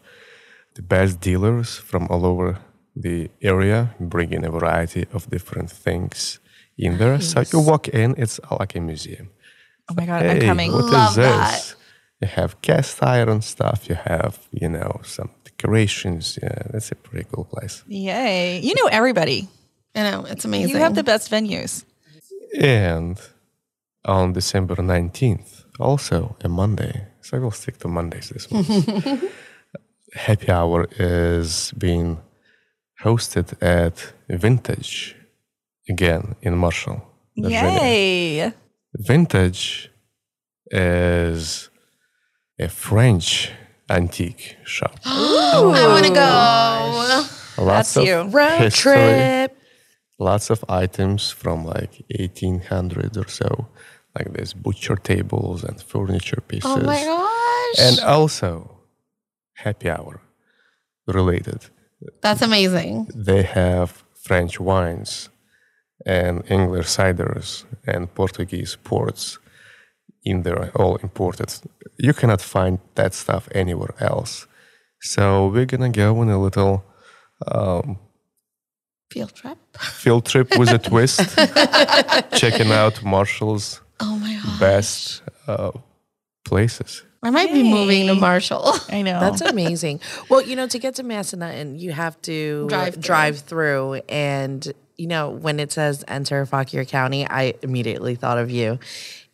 the best dealers from all over the area, bringing a variety of different things in there. So you walk in, it's like a museum. Oh my God, I'm coming. what is Love this? that. You have cast iron stuff. You have, you know, some decorations. Yeah, that's a pretty cool place. Yay. You know everybody. I know it's amazing. You have the best venues. And on December 19th, also a Monday, so we'll stick to Mondays this month. Happy Hour is being hosted at Vintage again in Marshall. Virginia. Yay. Vintage is a French antique shop. I want to go. Lots That's of you. Road history, trip. lots of items from like 1800 or so, like there's butcher tables and furniture oh pieces. Oh my gosh. And also, happy hour related. That's amazing. They have French wines and English ciders and Portuguese ports in there, all imported. You cannot find that stuff anywhere else. So we're gonna go on a little Field trip. field trip with a twist, checking out Marshall's Oh my best uh, places. I might be moving to Marshall. I know. That's amazing. Well, you know, to get to Massanutten, you have to Drive through. drive through. And, you know, when it says enter Fauquier County, I immediately thought of you.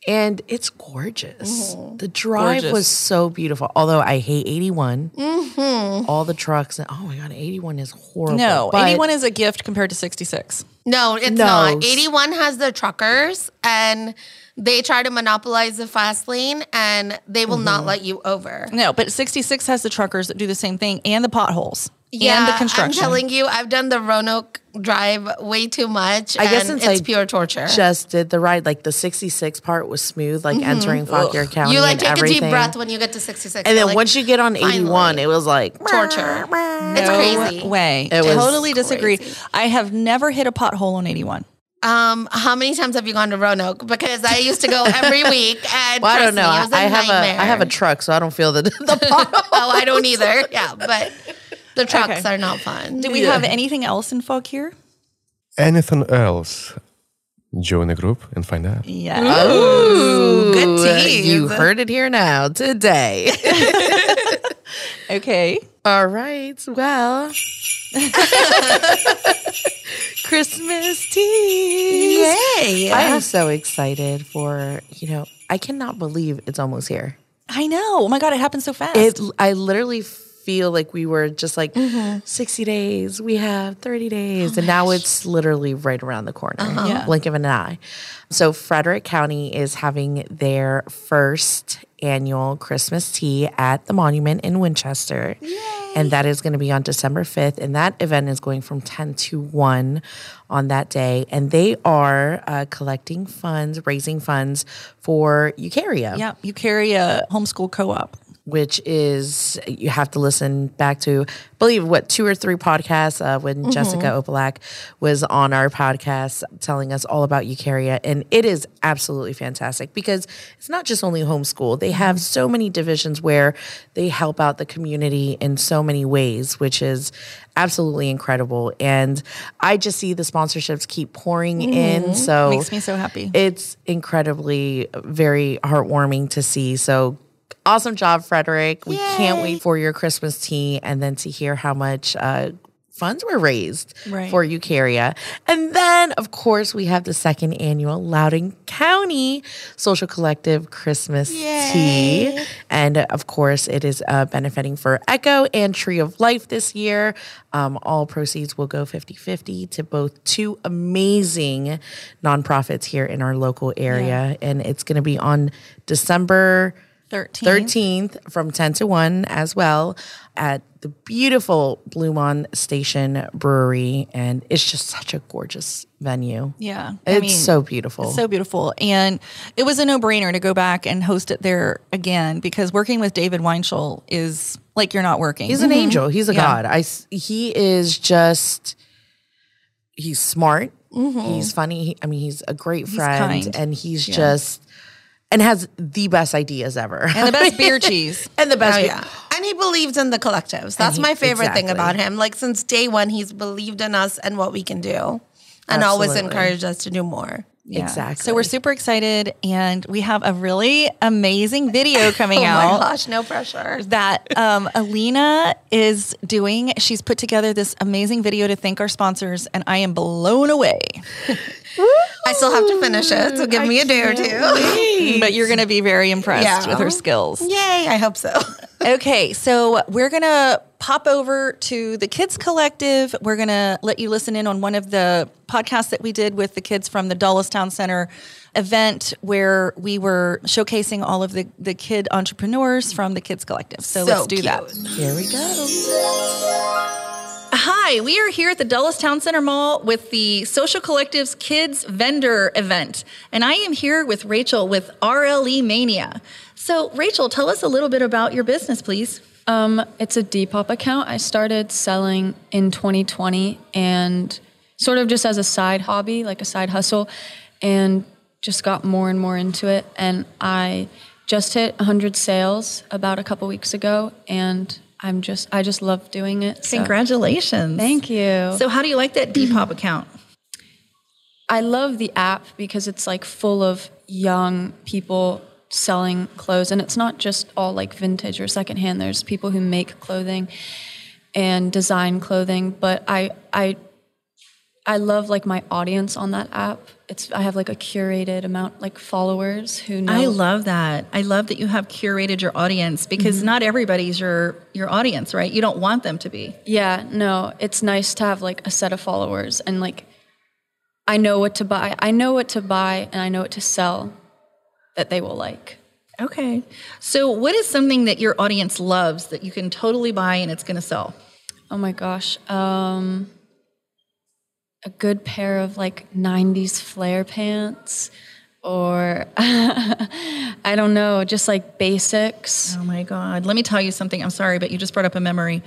And it's gorgeous. The drive Gorgeous. was so beautiful. Although I hate 81. All the trucks. And, oh my God, 81 is horrible. no, But 81 is a gift compared to 66. No, it's No. not. 81 has the truckers and they try to monopolize the fast lane and they will Mm-hmm. not let you over. No, but 66 has the truckers that do the same thing and the potholes and the construction. I'm telling you, I've done the Roanoke Drive way too much. I guess since it's I pure torture. just did the ride. Like the 66 part was smooth, like entering Fauquier County. you like and take everything. a deep breath when you get to 66. And then like, once you get on 81, finally. it was like torture. It's no crazy. way. It was totally disagree. crazy. I have never hit a pothole on 81. Um, how many times have you gone to Roanoke? Because I used to go every week. And Well, I don't know. me, it I, was a I have a nightmare. I have a truck, so I don't feel the the pothole. oh, I don't either. Yeah, but the trucks Okay. are not fun. Do we have anything else in Fauquier? Anything else? Join the group and find out. Yeah. Ooh, good Ooh, tease. You heard it here now today. Okay. All right. Well, Christmas tea. Yay. I am so excited for, you know, I cannot believe it's almost here. I know. Oh my God, it happened so fast. It I literally feel like we were just like 60 days, we have 30 days, and now it's literally right around the corner. Yeah. Blink of an eye. So Frederick County is having their first annual Christmas tea at the monument in Winchester. And that is going to be on December 5th. And that event is going from 10 to 1 on that day. And they are uh, collecting funds, raising funds for Eukarya yeah. Eukarya homeschool co-op. Which is you have to listen back to I believe what two or three podcasts uh, when mm-hmm. Jessica Opalak was on our podcast telling us all about Eukarya and it is absolutely fantastic because it's not just only homeschool. They have mm-hmm. so many divisions where they help out the community in so many ways which is absolutely incredible. And I just see the sponsorships keep pouring in. Mm-hmm. So Makes me so happy. it's incredibly very heartwarming to see. So awesome job, Frederick. We can't wait for your Christmas tea and then to hear how much uh, funds were raised Right. for Eukarya. And then, of course, we have the second annual Loudoun County Social Collective Christmas Tea. And of course, it is uh, benefiting for Echo and Tree of Life this year. Um, all proceeds will go 50 50 to both two amazing nonprofits here in our local area. And it's going to be on December 13. 13th from 10 to 1 as well at the beautiful Bluemont Station Brewery. And it's just such a gorgeous venue. Yeah. It's so beautiful. So beautiful. And it was a no brainer to go back and host it there again because working with David Weinschel is like you're not working. He's an angel. He's a Mm-hmm. Yeah. god. I he is just he's smart. He's funny. I mean, he's a great friend, kind. and he's just and has the best ideas ever, and the best beer cheese. and the best. Oh, yeah. And he believes in the collectives. That's he- my favorite thing about him. Like since day one, he's believed in us and what we can do and always encouraged us to do more. Yeah. Exactly. So we're super excited and we have a really amazing video coming Oh out. Oh my gosh, no pressure. that um, Alina is doing. She's put together this amazing video to thank our sponsors, and I am blown away. I still have to finish it, so give me a day or two. But you're going to be very impressed Yeah. with her skills. Yay, I hope so. Okay, so we're going to pop over to the Kids Collective. We're going to let you listen in on one of the podcasts that we did with the kids from the Dulles Town Center event where we were showcasing all of the, the kid entrepreneurs from the Kids Collective. So, let's do that. Here we go. Hi, we are here at the Dulles Town Center Mall with the Social Collective's Kids Vendor event. And I am here with Rachel with RLE Mania. So, Rachel, tell us a little bit about your business, please. Um, it's a Depop account. I started selling in 2020 and sort of just as a side hobby, like a side hustle, and just got more and more into it. And I just hit 100 sales about a couple weeks ago, and I'm just I just love doing it. so- Congratulations. Thank you. So, how do you like that Depop account? I love the app because it's like full of young people selling clothes and it's not just all like vintage or secondhand. There's people who make clothing and design clothing, but I I I love like my audience on that app. It's I have like a curated amount like followers who know I love that. I love that you have curated your audience because not everybody's your your audience, right? You don't want them to be. Yeah, no, it's nice to have like a set of followers and like I know what to buy. I know what to buy and I know what to sell that they will like. Okay. So, what is something that your audience loves that you can totally buy and it's going to sell? Oh my gosh. Um a good pair of like 90s flare pants or I don't know, just like basics. Oh my God. Let me tell you something. I'm sorry, but you just brought up a memory.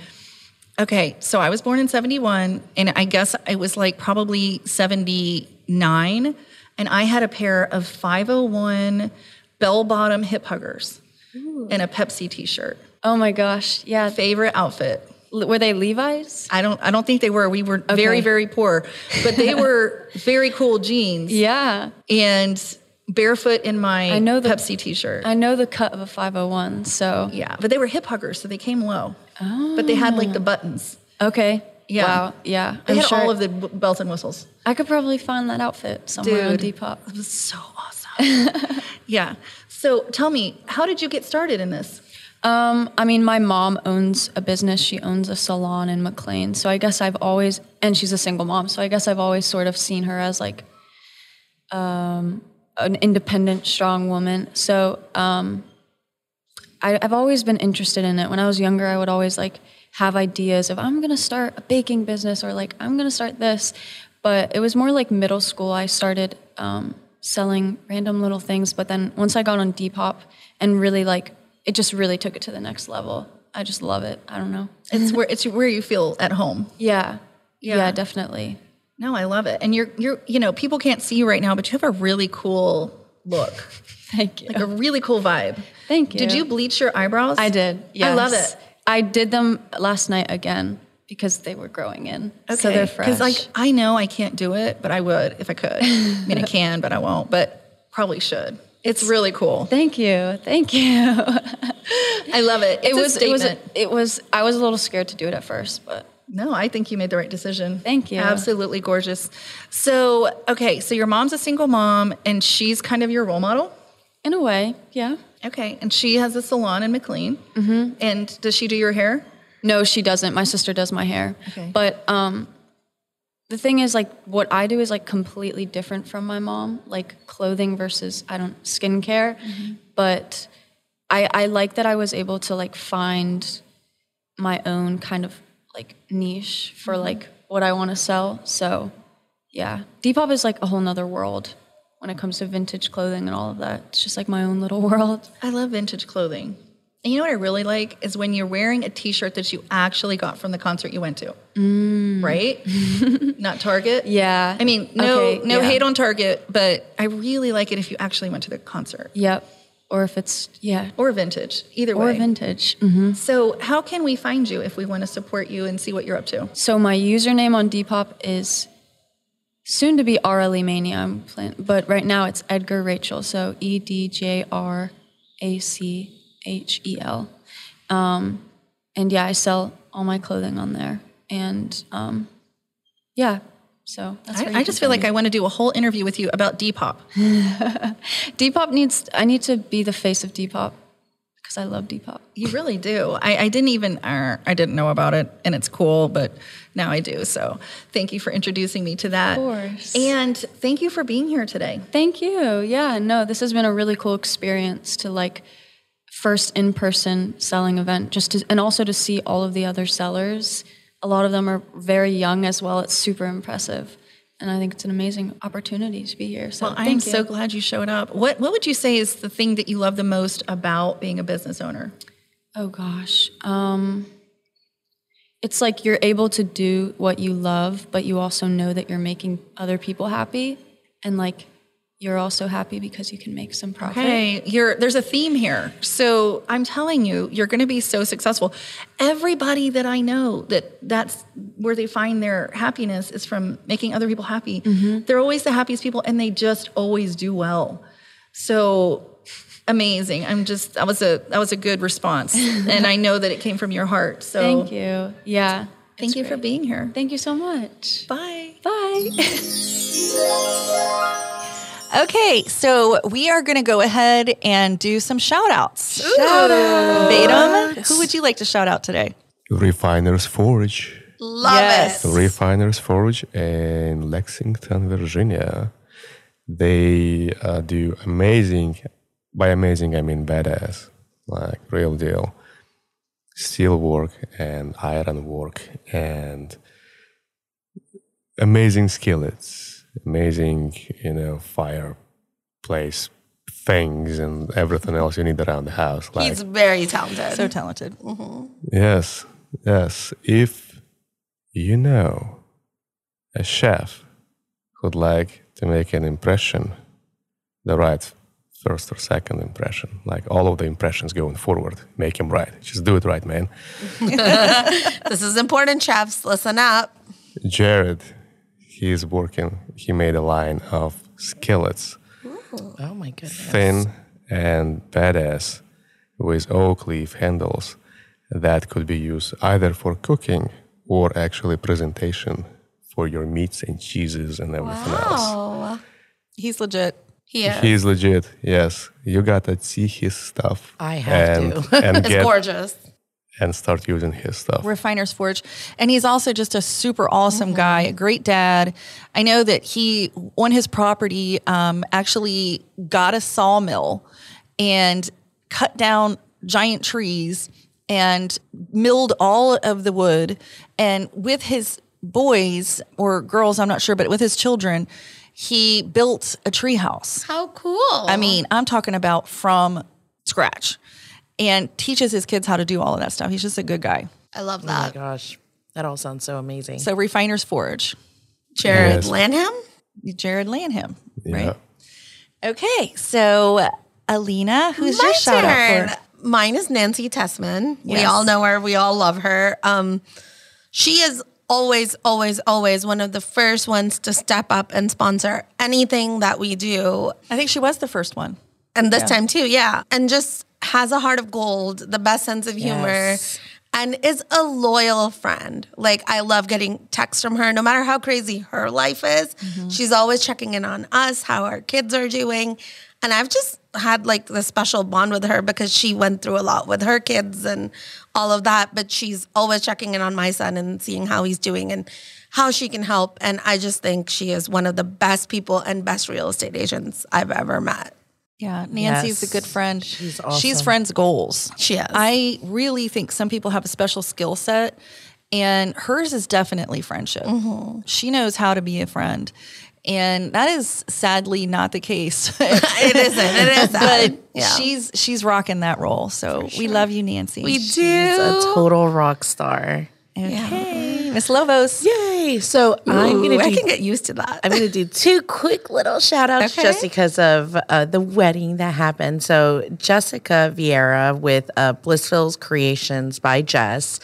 Okay. So, I was born in 71, and I guess I was like probably 79, and I had a pair of 501 bell bottom hip huggers and a Pepsi t shirt. Oh my gosh. Yeah. Favorite outfit. Were they Levi's? I don't I don't think they were. We were very, very poor. But they were very cool jeans. Yeah. And barefoot in my I know the- Pepsi t shirt. I know the cut of a 501. So, Yeah. But they were hip huggers, so they came low. Oh. But they had like the ah. buttons. okay. Yeah. Wow. Yeah. They I'm had sure all of the bells and whistles. I could probably find that outfit somewhere on Dude. Depop. It was so awesome. yeah. So tell me, how did you get started in this? Um, I mean, my mom owns a business. She owns a salon in McLean. So I guess I've always, and she's a single mom. So I guess I've always sort of seen her as like um, an independent, strong woman. So um, I, I've always been interested in it. When I was younger, I would always like have ideas of I'm going to start a baking business or like I'm going to start this. But it was more like middle school. I started um, selling random little things. But then once I got on Depop and really like, it just really took it to the next level. I just love it. I don't know. It's where it's where you feel at home. Yeah. Yeah, Yeah. definitely. No, I love it. And you're you're you know, people can't see you right now, but you have a really cool look. Thank you. Like a really cool vibe. Thank you. Did you bleach your eyebrows? I did. Yes. I love it. I did them last night again because they were growing in. Okay. So they're fresh. Because like I know I can't do it, but I would if I could. I mean I can, but I won't. But probably should. It's really cool. Thank you. Thank you. I love it. It's it was it was it was I was a little scared to do it at first, but No, I think you made the right decision. Thank you. Absolutely gorgeous. So, okay, so your mom's a single mom and she's kind of your role model. in a way, yeah. Okay, and she has a salon in McLean. Mm-hmm. And does she do your hair? No, she doesn't. My sister does my hair. Okay. But um the thing is like what I do is like completely different from my mom, like clothing versus I don't skincare. Mm-hmm. But I I like that I was able to like find my own kind of like niche for mm-hmm. like what I want to sell. So yeah. Depop is like a whole nother world when it comes to vintage clothing and all of that. It's just like my own little world. I love vintage clothing. And you know what I really like is when you're wearing a t-shirt that you actually got from the concert you went to. Right? Not Target. Yeah. I mean, no Okay, no yeah. hate on Target, but I really like it if you actually went to the concert. Yep. Or if it's yeah, Or vintage. Either or way. Or vintage. hmm So, how can we find you if we want to support you and see what you're up to? So my username on Depop is soon to be RLE Mania. I'm plan- but right now it's Edgar Rachel. So E D J R A C H E L. Um, and yeah, I sell all my clothing on there. And um, yeah, so that's I, I just feel find like I want to do a whole interview with you about Depop. Depop needs. I need to be the face of Depop because I love Depop. You really do. I, I didn't even, uh, I didn't know about it, and it's cool, but now I do. So, thank you for introducing me to that. Of course. And thank you for being here today. Thank you. Yeah, no, this has been a really cool experience to like first in-person selling event just to and also to see all of the other sellers. A lot of them are very young as well. It's super impressive. And I think it's an amazing opportunity to be here. So Well, I am so glad you showed up. What What would you say is the thing that you love the most about being a business owner? Oh gosh. Um it's like you're able to do what you love, but you also know that you're making other people happy and like you're also happy because you can make some profit. Hey, you're there's a theme here. So I'm telling you, you're going to be so successful. Everybody that I know that that's where they find their happiness is from making other people happy. Mm-hmm. They're always the happiest people, and they just always do well. So amazing. I'm just that was a that was a good response, and I know that it came from your heart. So Thank you. Yeah. Thank you for being here. Thank you so much. Bye. Bye. Okay, so we are going to go ahead and do some shout outs. Shout out. Vadim, who would you like to shout out today? Refiners Forge. Love Yes. it. Refiners Forge in Lexington, Virginia. They uh, do amazing, by amazing, I mean badass, like real deal steel work and iron work and amazing skillets, amazing, you know, fireplace things and everything else you need around the house. Like, He's very talented. So talented. Mm-hmm. Yes, yes. If you know a chef who'd like to make an impression, the right first or second impression, like all of the impressions going forward, make him right. Just do it right, man. This is important, chefs. Listen up. Jared, he's working, he made a line of skillets, oh. oh my goodness. thin and badass, with oak leaf handles that could be used either for cooking or actually presentation for your meats and cheeses and everything else. Oh, He's legit. he is. He's legit, yes. You gotta see his stuff. I have and, to. and It's get gorgeous. And start using his stuff. Refiner's Forge. And he's also just a super awesome guy, a great dad. I know that he, on his property, um, actually got a sawmill and cut down giant trees and milled all of the wood. And with his boys or girls, I'm not sure, but with his children, he built a tree house. How cool. I mean, I'm talking about from scratch and teaches his kids how to do all of that stuff. He's just a good guy. I love that. Oh my gosh. That all sounds so amazing. So Refiner's Forge, Jared Yes. Lanham. Jared Lanham, Yeah. right? Okay, so Alina, who's My your shout turn. out for? Mine is Nancy Tessman. We all know her. We all love her. Um, she is always, always, always one of the first ones to step up and sponsor anything that we do. I think she was the first one. And this time too, yeah. And just has a heart of gold, the best sense of humor, Yes. and is a loyal friend. Like I love getting texts from her, no matter how crazy her life is. Mm-hmm. She's always checking in on us, how our kids are doing. And I've just had like the special bond with her because she went through a lot with her kids and all of that. But she's always checking in on my son and seeing how he's doing and how she can help. And I just think she is one of the best people and best real estate agents I've ever met. Yeah, Nancy's Yes. a good friend. She's She's friends' goals. She is. I really think some people have a special skill set, and hers is definitely friendship. Mm-hmm. She knows how to be a friend. And that is sadly not the case. it isn't. It is. but. Yeah. she's she's rocking that role. So we love you, Nancy. we do. She's a total rock star. Okay, Miss Lobos. Yay. So I'm going to I can get used to that. I'm going to do two quick little shout outs Okay. just because of uh, the wedding that happened. So, Jessica Vieira with uh, Blissful's Creations by Jess.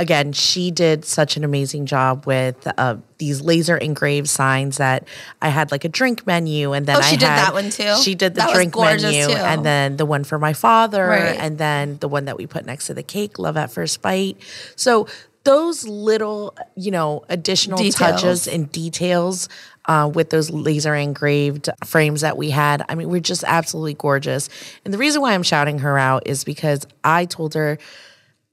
Again, she did such an amazing job with uh, these laser engraved signs that I had like a drink menu, and then Oh, I she did had- that one too? She did the That drink menu, too. and then the one for my father, Right. and then the one that we put next to the cake, Love at First Bite. So those little, you know, additional Details. touches and details uh, with those laser engraved frames that we had. I mean, we're just absolutely gorgeous. And the reason why I'm shouting her out is because I told her,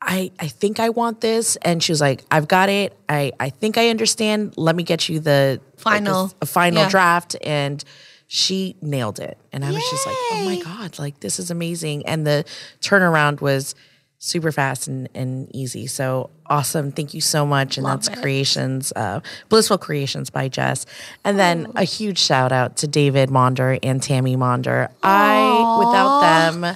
I, I think I want this. And she was like, I've got it. I, I think I understand. Let me get you the Final. like, a final Yeah. draft. And she nailed it. And I was just like, oh my God, like this is amazing. And the turnaround was super fast and, and easy. So awesome. Thank you so much. And that's it. Creations, uh, Blissful Creations by Jess. And then a huge shout out to David Monder and Tammy Monder. I, without them,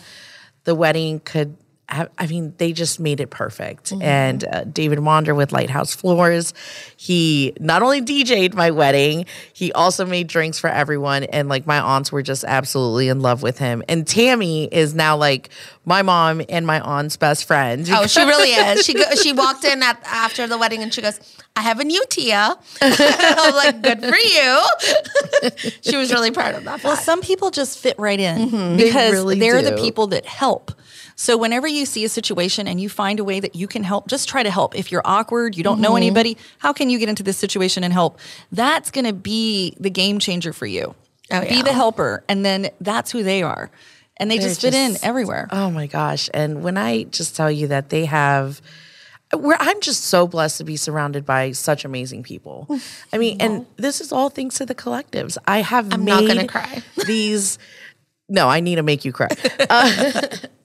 the wedding could I mean, they just made it perfect. And uh, David Monder with Lighthouse Floors, he not only DJ'd my wedding, he also made drinks for everyone. And like my aunts were just absolutely in love with him. And Tammy is now like my mom and my aunt's best friend. Oh, she really is. She go, she walked in at after the wedding and she goes, "I have a new Tia." I'm like, "Good for you." she was really proud of that. Well, fact. some people just fit right in because really they're the people that help. So whenever you see a situation and you find a way that you can help, just try to help. If you're awkward, you don't know anybody, how can you get into this situation and help? That's going to be the game changer for you. Oh, Be the helper, and then that's who they are, and they They're just fit in everywhere. Oh my gosh. And when I just tell you that they have where I'm just so blessed to be surrounded by such amazing people. I mean, and this is all thanks to the collectives. I have I'm not gonna cry. these no, I need to make you cry. Uh,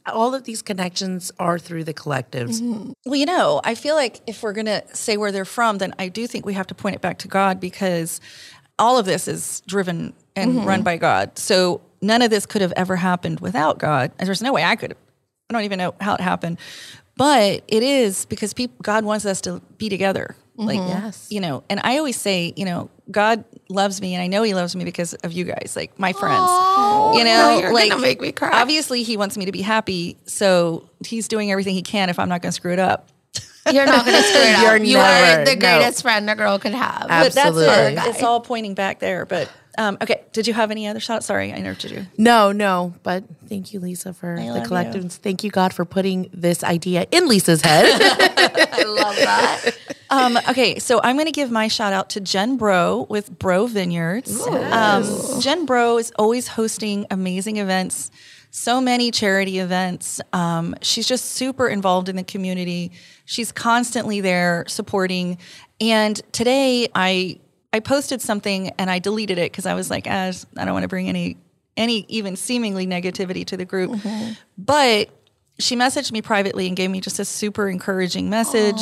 all of these connections are through the collectives. Mm-hmm. Well, you know, I feel like if we're going to say where they're from, then I do think we have to point it back to God because all of this is driven and mm-hmm. run by God. So none of this could have ever happened without God. There's no way I could. I don't even know how it happened. But it is because people, God wants us to be together. Like, mm-hmm. Yes. you know, and I always say, you know, God loves me, and I know He loves me because of you guys, like my friends. you know, now you're like make me cry. obviously He wants me to be happy, so He's doing everything He can if I'm not going to screw it up. You're not going to screw it You're up. You never- are the no. greatest friend a girl could have. But that's Absolutely. it. It's all pointing back there. But um, okay, did you have any other shots? Sorry, I interrupted you. No, no, but thank you, Lisa, for love the collectives. Thank you, God, for putting this idea in Lisa's head. I love that. Um, okay, so I'm going to give my shout out to Jen Breaux with Breaux Vineyards. Um, Jen Breaux is always hosting amazing events, so many charity events. Um, she's just super involved in the community. She's constantly there supporting. And today I I posted something and I deleted it because I was like, ah, I don't want to bring any any even seemingly negativity to the group. But she messaged me privately and gave me just a super encouraging message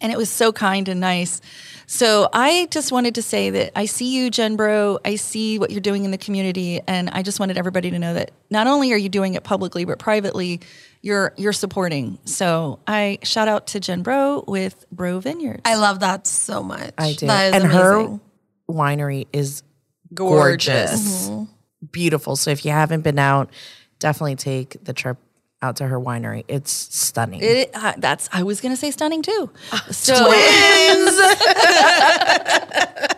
and it was so kind and nice. So I just wanted to say that I see you, Jen Breaux. I see what you're doing in the community, and I just wanted everybody to know that not only are you doing it publicly, but privately, you're you're supporting. So I shout out to Jen Breaux with Breaux Vineyards. I love that so much. I do. That is and her winery is gorgeous. Mm-hmm. Beautiful. So if you haven't been out, definitely take the trip out to her winery. It's stunning. It, uh, that's I was gonna say stunning too. So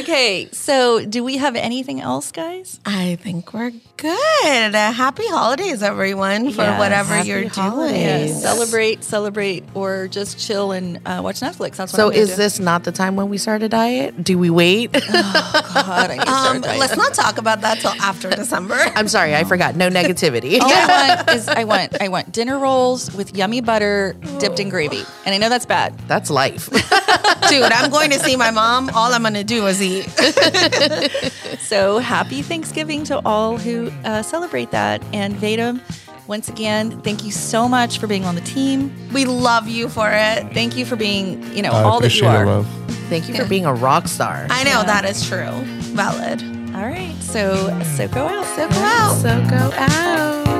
okay, so do we have anything else, guys? I think we're good. Uh, happy holidays, everyone, for Yes. whatever you're holidays. doing. Yeah, celebrate, celebrate, or just chill and uh, watch Netflix. That's what so is do. this not the time when we start a diet? Do we wait? God, to start Um, let's not talk about that till after December. I'm sorry, I forgot. No negativity. All I want is I want I want dinner rolls with yummy butter dipped in gravy, and I know that's bad. That's life. Dude, I'm going to see my mom. All I'm going to do is eat. So happy Thanksgiving to all who uh, celebrate that. And Vadim, once again, thank you so much for being on the team. We love you for it. Thank you for being you know I all that you are. love. Thank you for being a rock star. I know that is true. Valid. All right, so so go out. So go out. So go out.